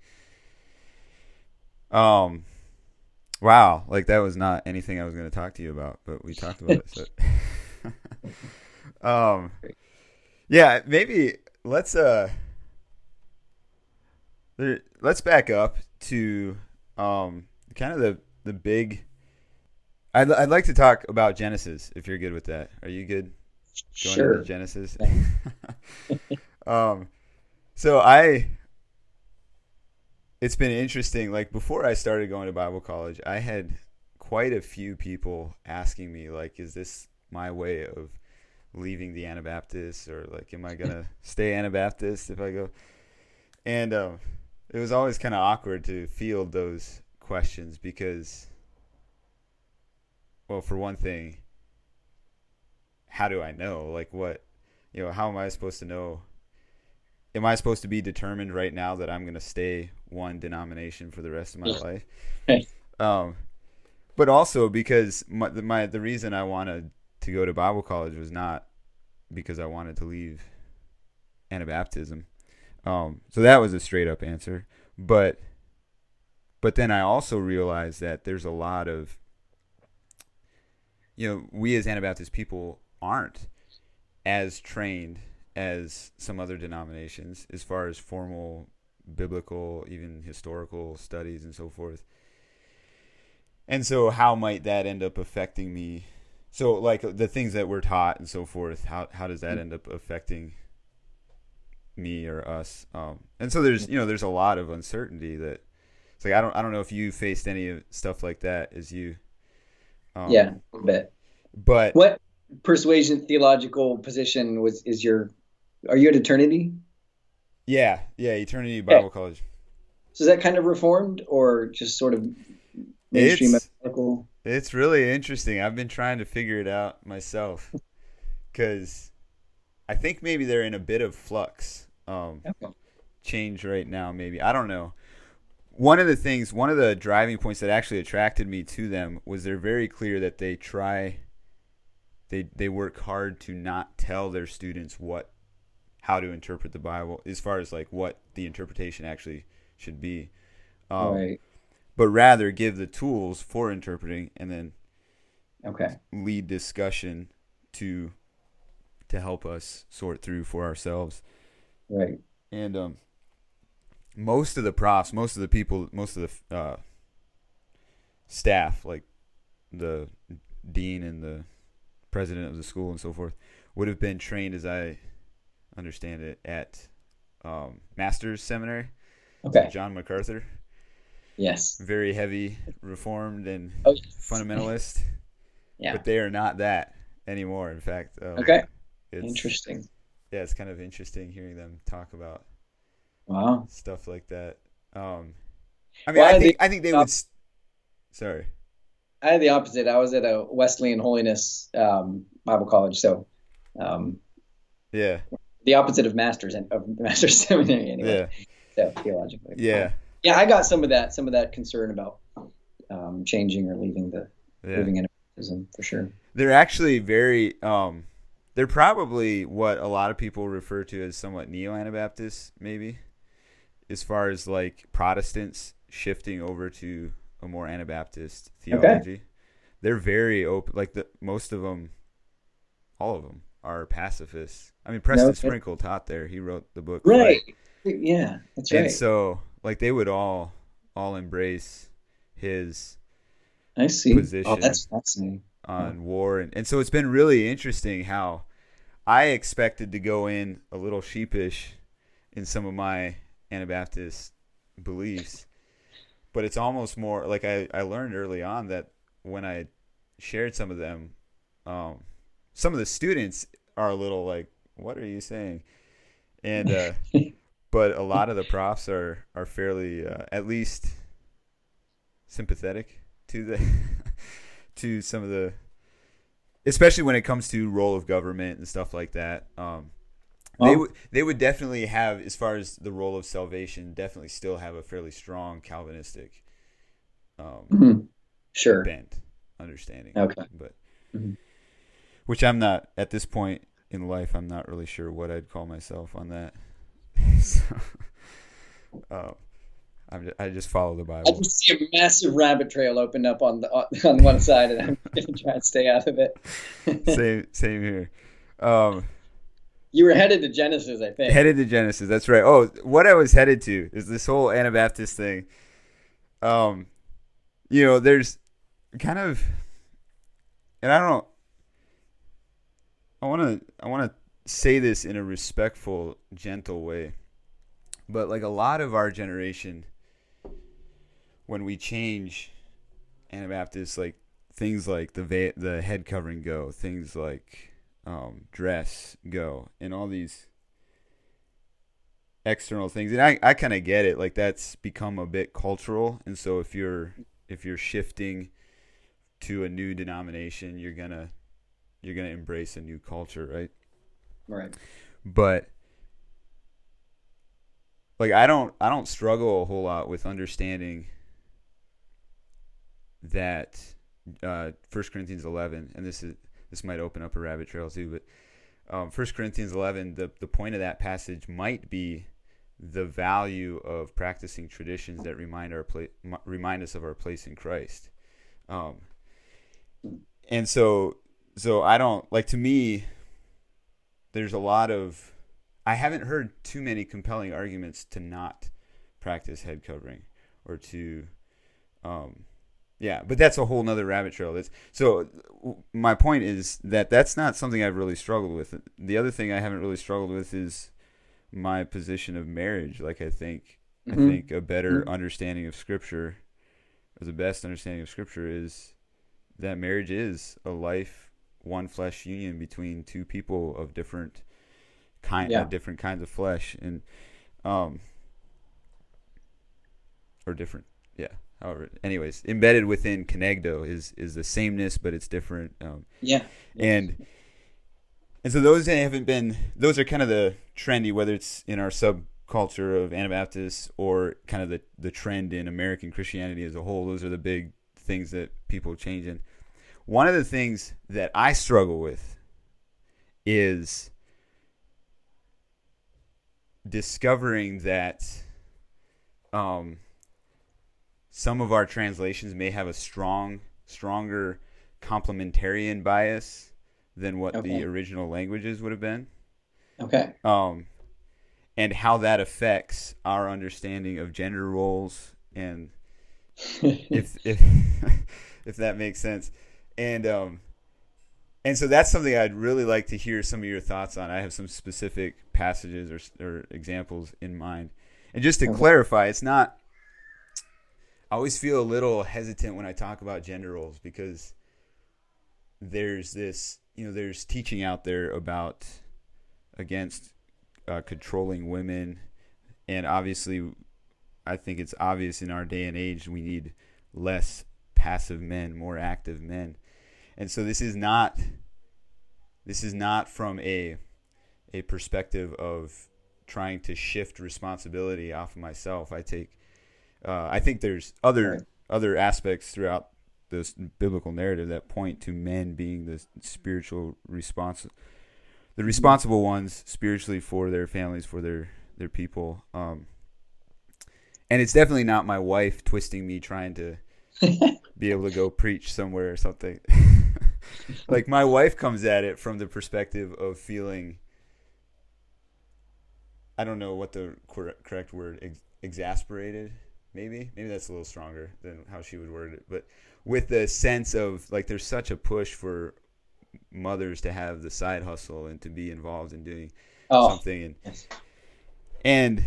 Um, wow, like that was not anything I was going to talk to you about, but we talked about it. So. <laughs> um, yeah, maybe let's uh, let's back up to um, kind of the the big. I'd I'd like to talk about Genesis if you're good with that. Are you good? Going sure. Into Genesis. <laughs> um, so I. It's been interesting. Like before I started going to Bible college, I had quite a few people asking me, like, "Is this my way of leaving the Anabaptists, or like, am I gonna <laughs> stay Anabaptist if I go?" And um, it was always kind of awkward to field those questions because well for one thing how do i know? Like what you know how am i supposed to know? Am i supposed to be determined right now that i'm going to stay one denomination for the rest of my life? <laughs> Um but also because my, the, my the reason i wanted to go to bible college was not because i wanted to leave anabaptism um, so that was a straight up answer. But but then I also realized that there's a lot of you know, we as Anabaptist people aren't as trained as some other denominations as far as formal biblical, even historical studies and so forth. And so how might that end up affecting me So like the things that we're taught and so forth, how how does that end up affecting me or us? Um, and so there's you know there's a lot of uncertainty that it's like I don't I don't know if you faced any stuff like that as you. Um, yeah, a bit. But what persuasion theological position was is your? Are you at Eternity? Yeah, yeah, Eternity Bible okay. College. So is that kind of reformed or just sort of mainstream it's, It's really interesting. I've been trying to figure it out myself because I think maybe they're in a bit of flux, um, okay. change right now. Maybe I don't know. One of the things, one of the driving points that actually attracted me to them was they're very clear that they try, they they work hard to not tell their students what, how to interpret the Bible, as far as like what the interpretation actually should be. Um, right but rather give the tools for interpreting and then okay lead discussion to to help us sort through for ourselves right and um most of the profs most of the people most of the uh staff like the dean and the president of the school and so forth would have been trained as i understand it at um, master's seminary okay john macarthur Yes. Very heavy reformed and oh, yes. fundamentalist. yeah. But they are not that anymore. In fact. Um, okay. Interesting. Yeah, it's kind of interesting hearing them talk about. Wow. Stuff like that. Um, I mean, well, I think I think they would. Sorry. I had the opposite. I was at a Wesleyan Holiness um, Bible College, so. Um, yeah. The opposite of masters and of <laughs> master's seminary, anyway. Yeah. So theologically. Yeah yeah, I got some of that, some of that concern about um, changing or leaving the yeah. living in for sure. They're actually very. Um, they're probably what a lot of people refer to as somewhat neo Anabaptists, maybe, as far as like Protestants shifting over to a more Anabaptist theology. Okay. They're very open. Like the most of them, all of them are pacifists. I mean, Preston no, Sprinkle taught there. He wrote the book. Right. Yeah, that's right. And so like they would all all embrace his I see. position oh, that's fascinating. On yeah. war and, and so it's been really interesting how I expected to go in a little sheepish in some of my Anabaptist beliefs. But it's almost more like I, I learned early on that when I shared some of them, um, some of the students are a little like, "What are you saying?" And uh, <laughs> but a lot of the profs are are fairly uh, at least sympathetic to the to some of the especially when it comes to role of government and stuff like that um, well, they would they would definitely have as far as the role of salvation definitely still have a fairly strong calvinistic um, mm-hmm. sure bent understanding okay but mm-hmm. which i'm not at this point in life i'm not really sure what i'd call myself on that <laughs> so, um, I'm just, I just follow the Bible. I just see a massive rabbit trail open up on the on one side, and I'm <laughs> gonna try and stay out of it. <laughs> same same here. Um, you were headed to Genesis, I think. Headed to Genesis. That's right. Oh, what I was headed to is this whole Anabaptist thing. Um, you know, there's kind of, and I don't. I want to. I want to say this in a respectful, gentle way. But like a lot of our generation, when we change Anabaptists, like things like the va- the head covering go, things like um, dress go, and all these external things. And I, I kind of get it. Like that's become a bit cultural, and so if you're if you're shifting to a new denomination, you're gonna you're gonna embrace a new culture, right? Right. But like I don't I don't struggle a whole lot with understanding that uh, 1 Corinthians 11 and this is this might open up a rabbit trail too but um, 1 Corinthians 11 the the point of that passage might be the value of practicing traditions that remind our pla- remind us of our place in Christ. Um, and so so I don't like to me there's a lot of I haven't heard too many compelling arguments to not practice head covering or to um, yeah, but that's a whole nother rabbit trail. That's so. My point is that that's not something I've really struggled with. The other thing I haven't really struggled with is my position of marriage. Like I think, mm-hmm. I think a better mm-hmm. understanding of Scripture, or the best understanding of Scripture, is that marriage is a life, one flesh union between two people of different kind, yeah. different kinds of flesh, and um, or different, yeah anyways embedded within Kenegdo is is the sameness but it's different um, yeah. and and so those haven't been those are kind of the trendy whether it's in our subculture of Anabaptists or kind of the the trend in American Christianity as a whole those are the big things that people change in. One of the things that I struggle with is discovering that um some of our translations may have a strong, stronger complementarian bias than what okay. the original languages would have been. Okay. Um, and how that affects our understanding of gender roles and <laughs> if if <laughs> if that makes sense. And um and so that's something I'd really like to hear some of your thoughts on. I have some specific passages or or examples in mind. And just to okay. clarify, it's not I always feel a little hesitant when I talk about gender roles because there's this, you know, there's teaching out there about against uh, controlling women, and obviously, I think it's obvious in our day and age we need less passive men, more active men, and so this is not this is not from a a perspective of trying to shift responsibility off of myself. I take uh, I think there's other right. other aspects throughout this biblical narrative that point to men being the spiritual response, the responsible ones spiritually for their families, for their their people. Um, and it's definitely not my wife twisting me trying to <laughs> be able to go preach somewhere or something. <laughs> like my wife comes at it from the perspective of feeling I don't know what the correct word ex- exasperated maybe maybe that's a little stronger than how she would word it but with the sense of like there's such a push for mothers to have the side hustle and to be involved in doing oh, something and yes. and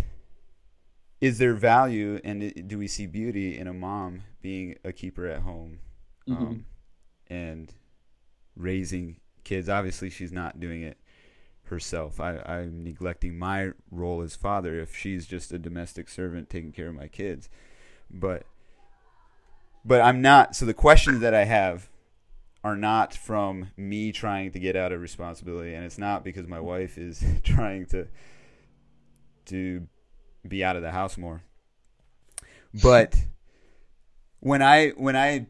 is there value and do we see beauty in a mom being a keeper at home mm-hmm. um, and raising kids obviously she's not doing it herself. I, I'm neglecting my role as father if she's just a domestic servant taking care of my kids. But but I'm not so the questions that I have are not from me trying to get out of responsibility and it's not because my wife is <laughs> trying to to be out of the house more. But when I when I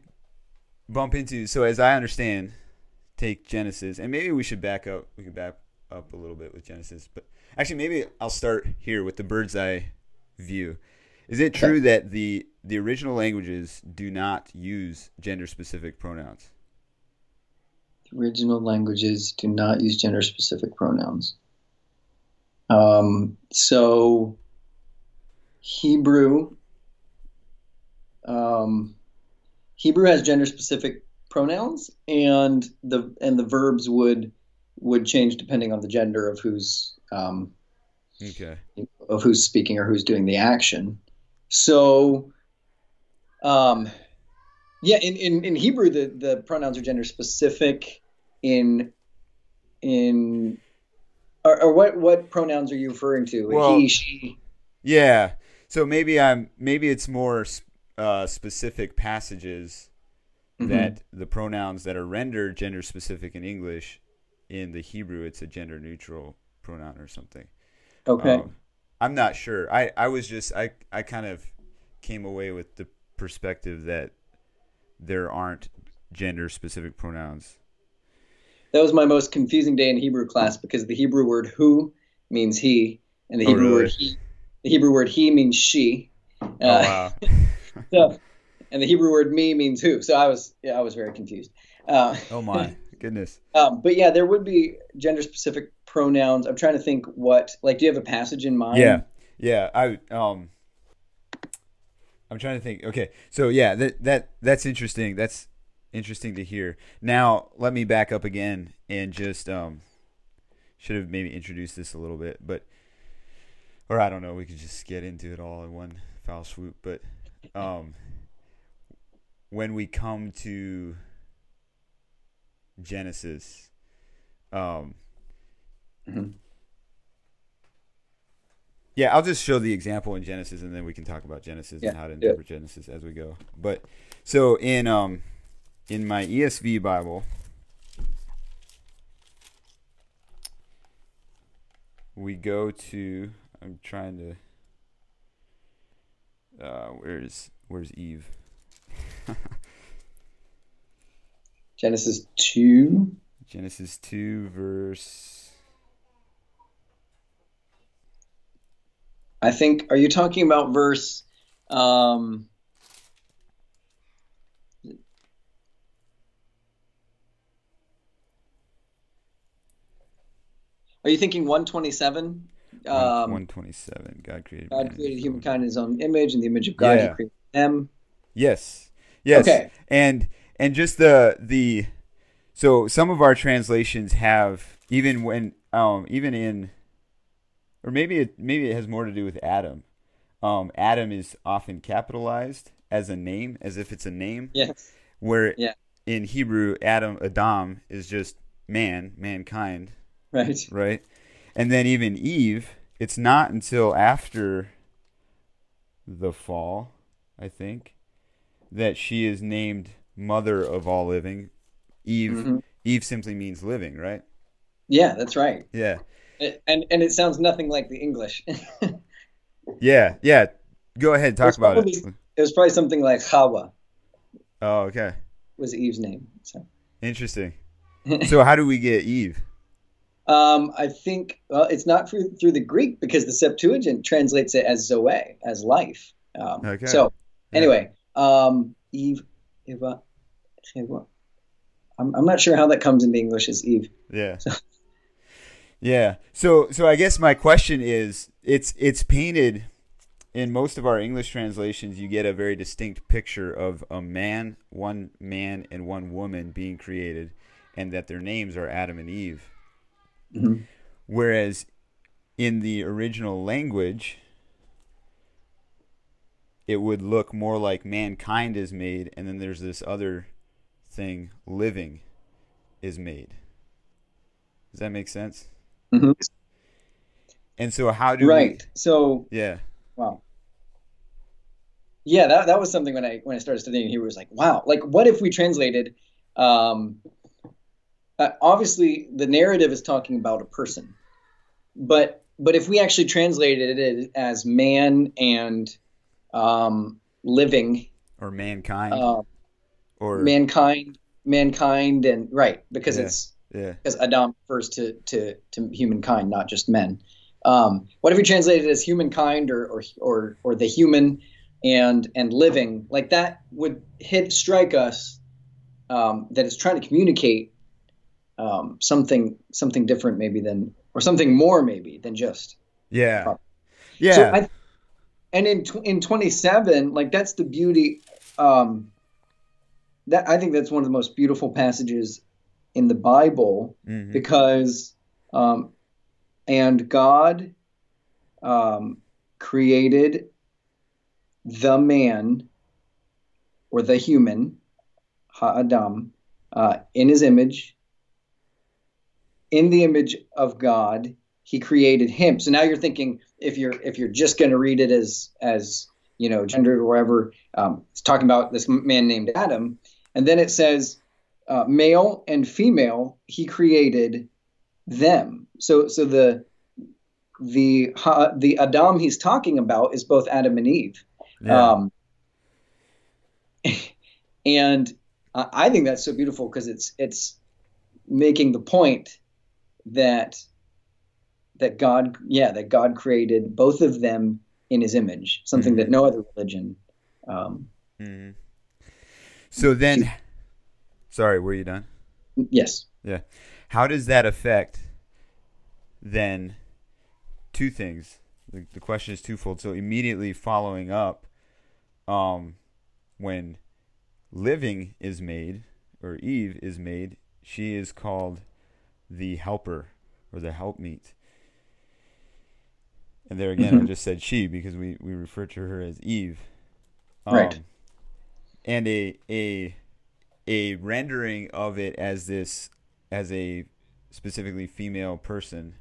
bump into so as I understand take Genesis and maybe we should back up we can back up a little bit with Genesis, but actually maybe I'll start here with the bird's eye view. Is it true that the the original languages do not use gender specific pronouns? The original languages do not use gender specific pronouns. Um, so Hebrew um, Hebrew has gender specific pronouns and the and the verbs would would change depending on the gender of who's um, okay of who's speaking or who's doing the action. So, um, yeah, in, in, in Hebrew the, the pronouns are gender specific. In in or, or what what pronouns are you referring to? Well, he, she. Yeah. So maybe I'm maybe it's more uh, specific passages mm-hmm. that the pronouns that are rendered gender specific in English in the Hebrew it's a gender neutral pronoun or something. Okay. Um, I'm not sure. I, I was just I, I kind of came away with the perspective that there aren't gender specific pronouns. That was my most confusing day in Hebrew class because the Hebrew word who means he and the oh, Hebrew really? word he the Hebrew word he means she. Oh, uh, wow. <laughs> so, and the Hebrew word me means who. So I was yeah, I was very confused. Uh, oh my <laughs> goodness. Um, but yeah, there would be gender specific pronouns. I'm trying to think what like. Do you have a passage in mind? Yeah, yeah. I um. I'm trying to think. Okay, so yeah, that that that's interesting. That's interesting to hear. Now, let me back up again and just um should have maybe introduced this a little bit, but or I don't know, we could just get into it all in one foul swoop, but um when we come to Genesis um Mhm. Yeah, I'll just show the example in Genesis, and then we can talk about Genesis Yeah, and how to interpret Genesis as we go. But so in um in my ESV Bible, we go to. I'm trying to. Uh, where's Where's Eve? <laughs> Genesis 2. Genesis two verse. I think, are you talking about verse? Um, are you thinking 127? Um, One twenty seven. God created. God created humankind in his own image, and the image of God, Yeah. he created them. Yes. Yes. Okay. And and just the the so some of our translations have even when um even in or maybe it maybe it has more to do with Adam. Um Adam is often capitalized as a name as if it's a name Yes. where Yeah. in Hebrew Adam Adam is just man, mankind, Right. right? And then even Eve, it's not until after the fall, I think, that she is named mother of all living. Eve Mhm. Eve simply means living, right? Yeah, that's right. Yeah. And and it sounds nothing like the English. <laughs> Yeah, yeah. Go ahead, talk It's about it. probably- It was probably something like Hawa Oh, okay. was Eve's name. So Interesting. <laughs> So how do we get Eve? um, I think well, it's not through through the Greek because the Septuagint translates it as Zoe, as life. Um, Okay. So Yeah. anyway, um, Eve, Eva, Eva. I'm I'm not sure how that comes into English as Eve. Yeah. <laughs> Yeah. So so I guess my question is it's it's painted in most of our English translations you get a very distinct picture of a man, one man and one woman being created and that their names are Adam and Eve. Mhm. Whereas in the original language it would look more like mankind is made and then there's this other thing living is made. Does that make sense? Mhm. And so how do Right. So Yeah. Wow. Yeah, that, that was something when I when I started studying Hebrew. Was like, wow, like what if we translated? Um, uh, obviously, the narrative is talking about a person, but but if we actually translated it as man and um, living, Or mankind uh, or mankind, mankind, and right because Yeah. it's yeah. because Adam refers to, to, to humankind, not just men. Um, what if we translate it as humankind or, or, or, or the human and, and living like that would hit, strike us, um, that it's trying to communicate, um, something, something different maybe than, or something more maybe than just, Yeah. So Yeah. I, and in, tw- in 27, like that's the beauty, um, that I think that's one of the most beautiful passages in the Bible Mhm. because um, and God um, created the man or the human Ha'adam uh, in his image in the image of God he created him so now you're thinking if you're if you're just going to read it as as you know gendered or whatever um, it's talking about this man named Adam and then it says uh, male and female he created them so so the the ha, the adam he's talking about is both adam and eve yeah. um <laughs> and I think that's so beautiful because it's it's making the point that that God yeah that God created both of them in his image something Mhm. that no other religion um Mhm. So then Sorry, were you done? yes Yeah. How does that affect then two things? The, the question is twofold. So immediately following up, um, when living is made or Eve is made, she is called the helper or the helpmeet. And there again, mm-hmm. I just said she because we, we refer to her as Eve. Um, right. And a a a rendering of it as this as a specifically female person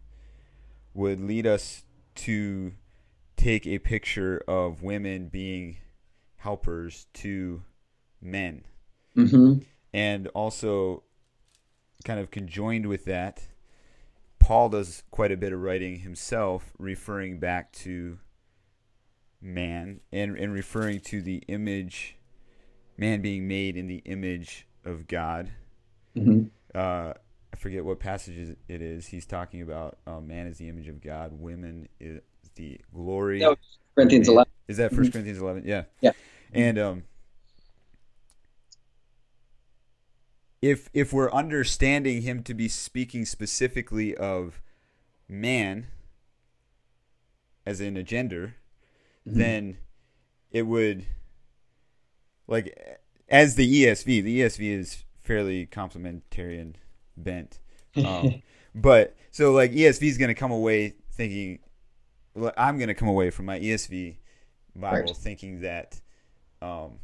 would lead us to take a picture of women being helpers to men. Mm-hmm. And also, kind of conjoined with that, Paul does quite a bit of writing himself, referring back to man and, and referring to the image, man being made in the image of God. Mm-hmm. Uh, I forget what passage it is. He's talking about uh, man is the image of God, women is the glory. No, Corinthians 11. Is that 1st mm-hmm. Corinthians 11? Yeah. Yeah. And um, if if we're understanding him to be speaking specifically of man as in a gender, mm-hmm. then it would like as the ESV, the ESV is fairly complementarian bent. Um, <laughs> but so like ESV is going to come away thinking I'm going to come away from my ESV Bible right. thinking that um,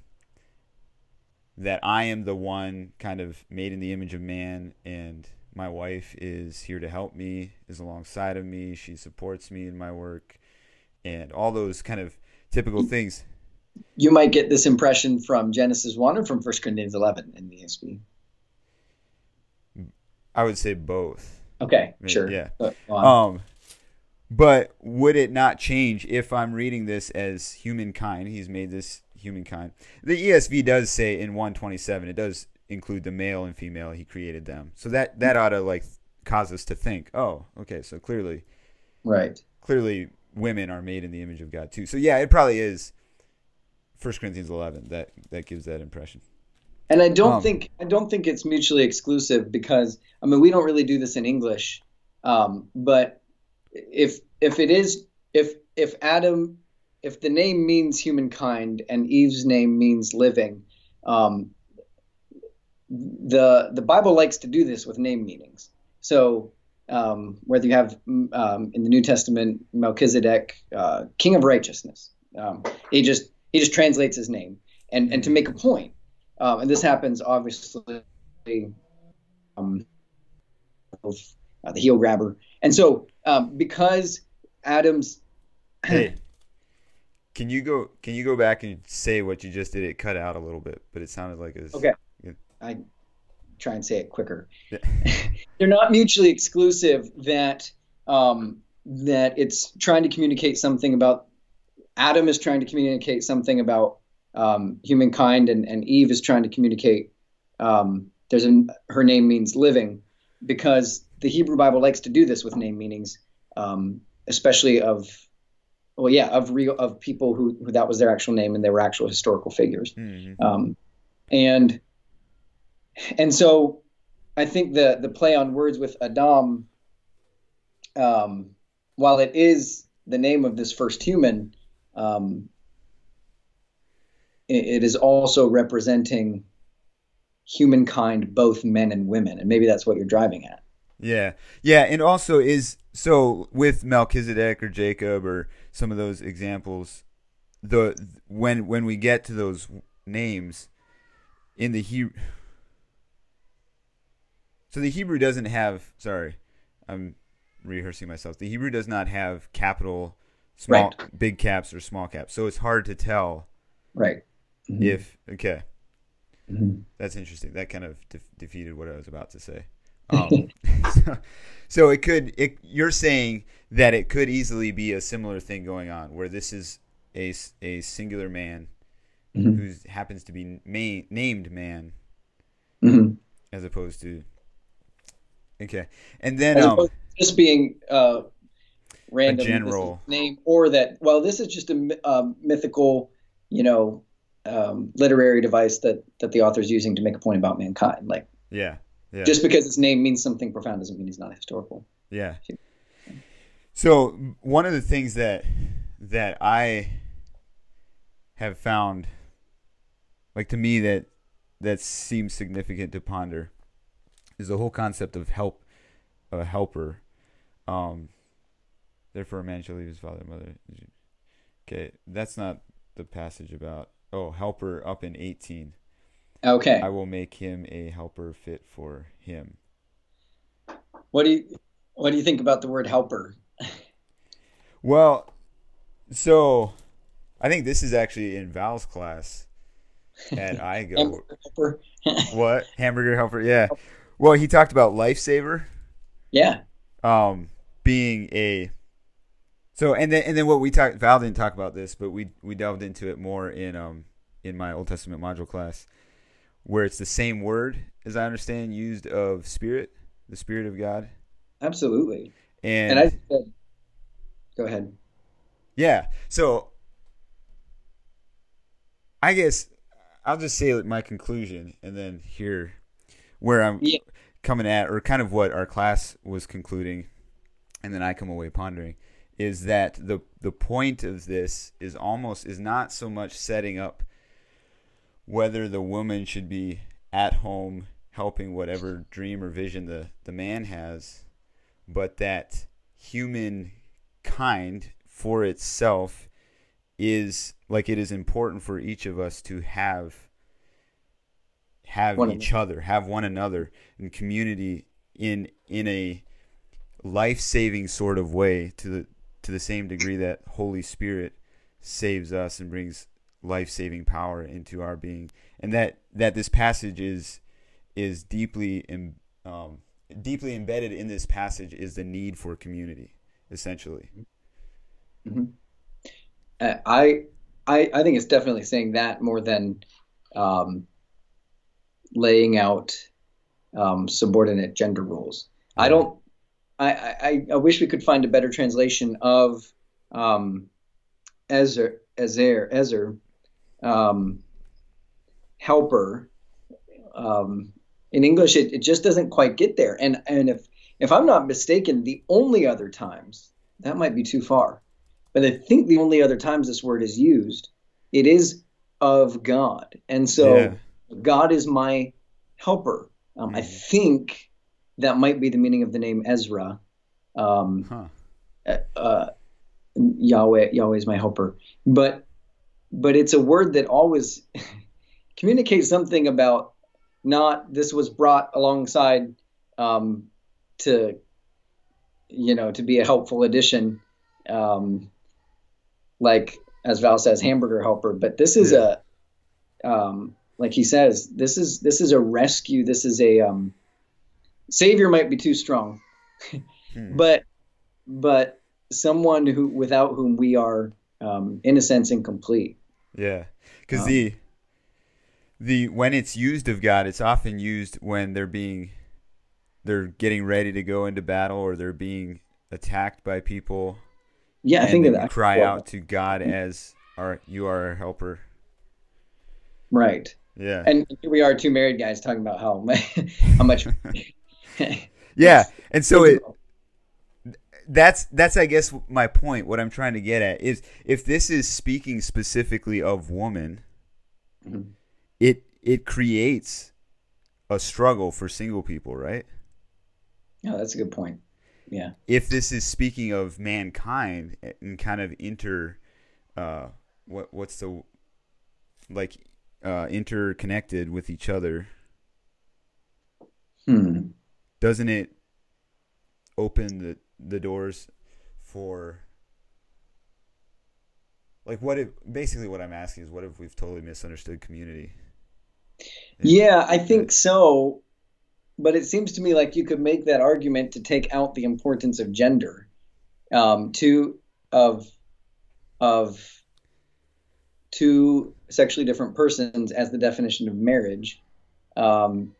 that I am the one kind of made in the image of man and my wife is here to help me, is alongside of me, she supports me in my work and all those kind of typical things. You might get this impression from Genesis 1 or from 1 Corinthians 11 in the ESV. I would say both. Okay, sure. Yeah. Um but would it not change if I'm reading this as humankind? He's made this humankind. The ESV does say in 127, it does include the male and female. He created them, so that that ought to like cause us to think, oh, okay, so clearly, right? Clearly, women are made in the image of God too. So yeah, it probably is. First Corinthians 11 that that gives that impression. And I don't um, think I don't think it's mutually exclusive because I mean we don't really do this in English, um, but if if it is if if Adam if the name means humankind and Eve's name means living, um, the the Bible likes to do this with name meanings. So um, whether you have um, in the New Testament Melchizedek, uh, King of Righteousness, um, he just he just translates his name and and to make a point. Um, and this happens obviously um, of uh, the heel grabber. And so um, because Adams. <clears throat> hey, can you go? Can you go back and say what you just did? It cut out a little bit, but it sounded like it was okay. Good. I try and say it quicker. Yeah. <laughs> They're not mutually exclusive. That um, that it's trying to communicate something about Adam is trying to communicate something about um, humankind, and, and Eve is trying to communicate. Um, there's a her name means living, because the Hebrew Bible likes to do this with name meanings, um, especially of, well, yeah, of real of people who, who, that was their actual name and they were actual historical figures, mm-hmm. um, and and so I think the the play on words with Adam, um, while it is the name of this first human, um, it, is also representing humankind, both men and women, and maybe that's what you're driving at. Yeah, yeah, and also is so with Melchizedek or Jacob or some of those examples, the when when we get to those names in the Hebrew, so the Hebrew doesn't have. Sorry, I'm rehearsing myself. The Hebrew does not have capital, small, right. big caps or small caps, so it's hard to tell. Right. Mm-hmm. If okay, mm-hmm. that's interesting. That kind of de- defeated what I was about to say. <laughs> Um, so, <laughs> so, it could. It, you're saying that it could easily be a similar thing going on, where this is a, a singular man mm-hmm. who happens to be ma- named man, mm-hmm. as opposed to. Okay, and then um, just being uh, random general name, or that well, this is just a um, mythical, you know, um, literary device that that the author is using to make a point about mankind. Like, yeah, yeah. Just because his name means something profound doesn't mean he's not historical. Yeah. So one of the things that that I have found like to me that that seems significant to ponder is the whole concept of help a helper um therefore a man shall leave his father and mother. Okay that's not the passage about oh helper up in 18 okay. I will make him a helper fit for him. What do you what do you think about the word helper? Well so i think this is actually in val's class at igo Hamburger helper. <laughs> what? Hamburger helper yeah. Well he talked about lifesaver. Yeah. Um being a so and then and then what we talked Val didn't talk about this, but we we delved into it more in um in my Old Testament module class, where it's the same word as I understand used of spirit, the spirit of God. absolutely And, and i said go ahead yeah, so I guess I'll just say my conclusion and then hear where I'm Yeah. coming at, or kind of what our class was concluding, and then I come away pondering, is that the the point of this is almost is not so much setting up whether the woman should be at home helping whatever dream or vision the, the man has, but that humankind for itself is like it is important for each of us to have have One each other, have one another in community in in a life-saving sort of way to the to the same degree that Holy Spirit saves us and brings life-saving power into our being and that that this passage is is deeply in, um, deeply embedded in this passage is the need for community essentially Uh, I, I I think it's definitely saying that more than um, laying out um, subordinate gender roles. I don't. I, I I wish we could find a better translation of um, Ezer Ezer Ezer um, helper. Um, in English, it, it just doesn't quite get there. And and if if I'm not mistaken, the only other times that might be too far but I think the only other times this word is used, it is of God. And so Yeah. God is my helper. Um, I Mhm. think that might be the meaning of the name Ezra. Um, huh uh, Yahweh, Yahweh is my helper. But but it's a word that always <laughs> communicates something about not this was brought alongside um, to you know to be a helpful addition um, like as Val says hamburger helper but this is a um, like he says this is this is a rescue this is a um, savior might be too strong Hmm. but but someone who without whom we are um, in a sense incomplete Yeah, because Um, the the when it's used of God, it's often used when they're being they're getting ready to go into battle or they're being attacked by people. yeah i think that cry Well, out to God as our you are our helper. right Yeah, and here we are two married guys talking about how <laughs> how much <laughs> <laughs> yeah, and so it that's that's I guess my point. What I'm trying to get at is if this is speaking specifically of woman, Mhm. it it creates a struggle for single people, right? yeah that's a good point yeah if this is speaking of mankind and kind of inter uh what what's the like uh interconnected with each other hmm. Doesn't it open the the doors for like what if basically what i'm asking is what if we've totally misunderstood community? Yeah i think so but it seems to me like you could make that argument to take out the importance of gender um, two of of two sexually different persons as the definition of marriage. Um,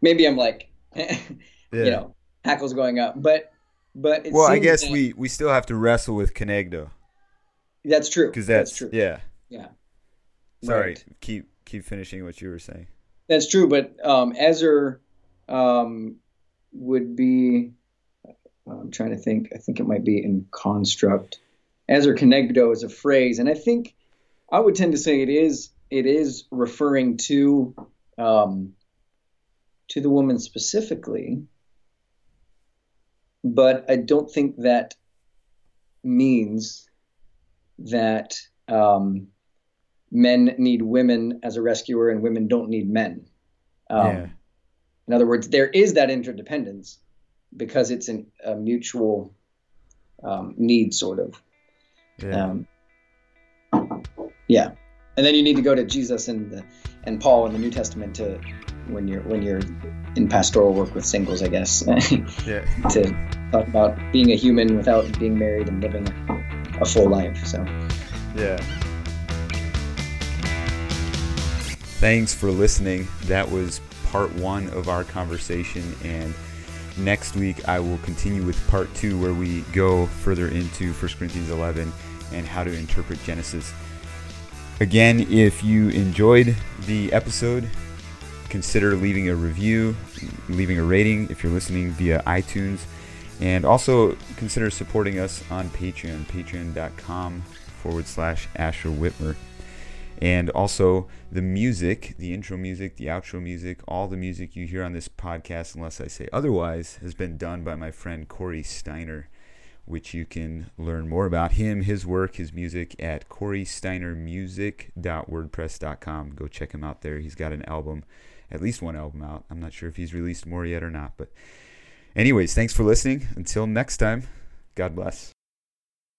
maybe i'm like <laughs> yeah you know hackles going up but but it well i guess we we still have to wrestle with kenegdo that's true because that's, true yeah yeah sorry Right. keep keep finishing what you were saying That's true, but um, Ezer um, would be. I'm trying to think. I think it might be in construct. Ezer Kenegdo is a phrase, and I think I would tend to say it is it is referring to um, to the woman specifically, but I don't think that means that um, men need women as a rescuer and women don't need men. Um, yeah. In other words, there is that interdependence because it's an, a mutual um, need, sort of. Yeah. Um, yeah. And then you need to go to Jesus and the, and Paul in the New Testament to when you're when you're in pastoral work with singles, I guess. <laughs> yeah. To talk about being a human without being married and living a full life. So. Yeah. Thanks for listening. That was part one of our conversation, and next week I will continue with part two, where we go further into 1 Corinthians 11 and how to interpret Genesis. Again, if you enjoyed the episode, consider leaving a review, leaving a rating if you're listening via iTunes, and also consider supporting us on Patreon, patreon.com forward slash Asher Witmer. And also the music, the intro music, the outro music, all the music you hear on this podcast, unless I say otherwise, has been done by my friend Corey Steiner which you can learn more about him, his work, his music at corey.steinermusic.wordpress.com. Go check him out there. He's got an album, at least one album out. I'm not sure if he's released more yet or not. But, anyways, thanks for listening. Until next time, God bless.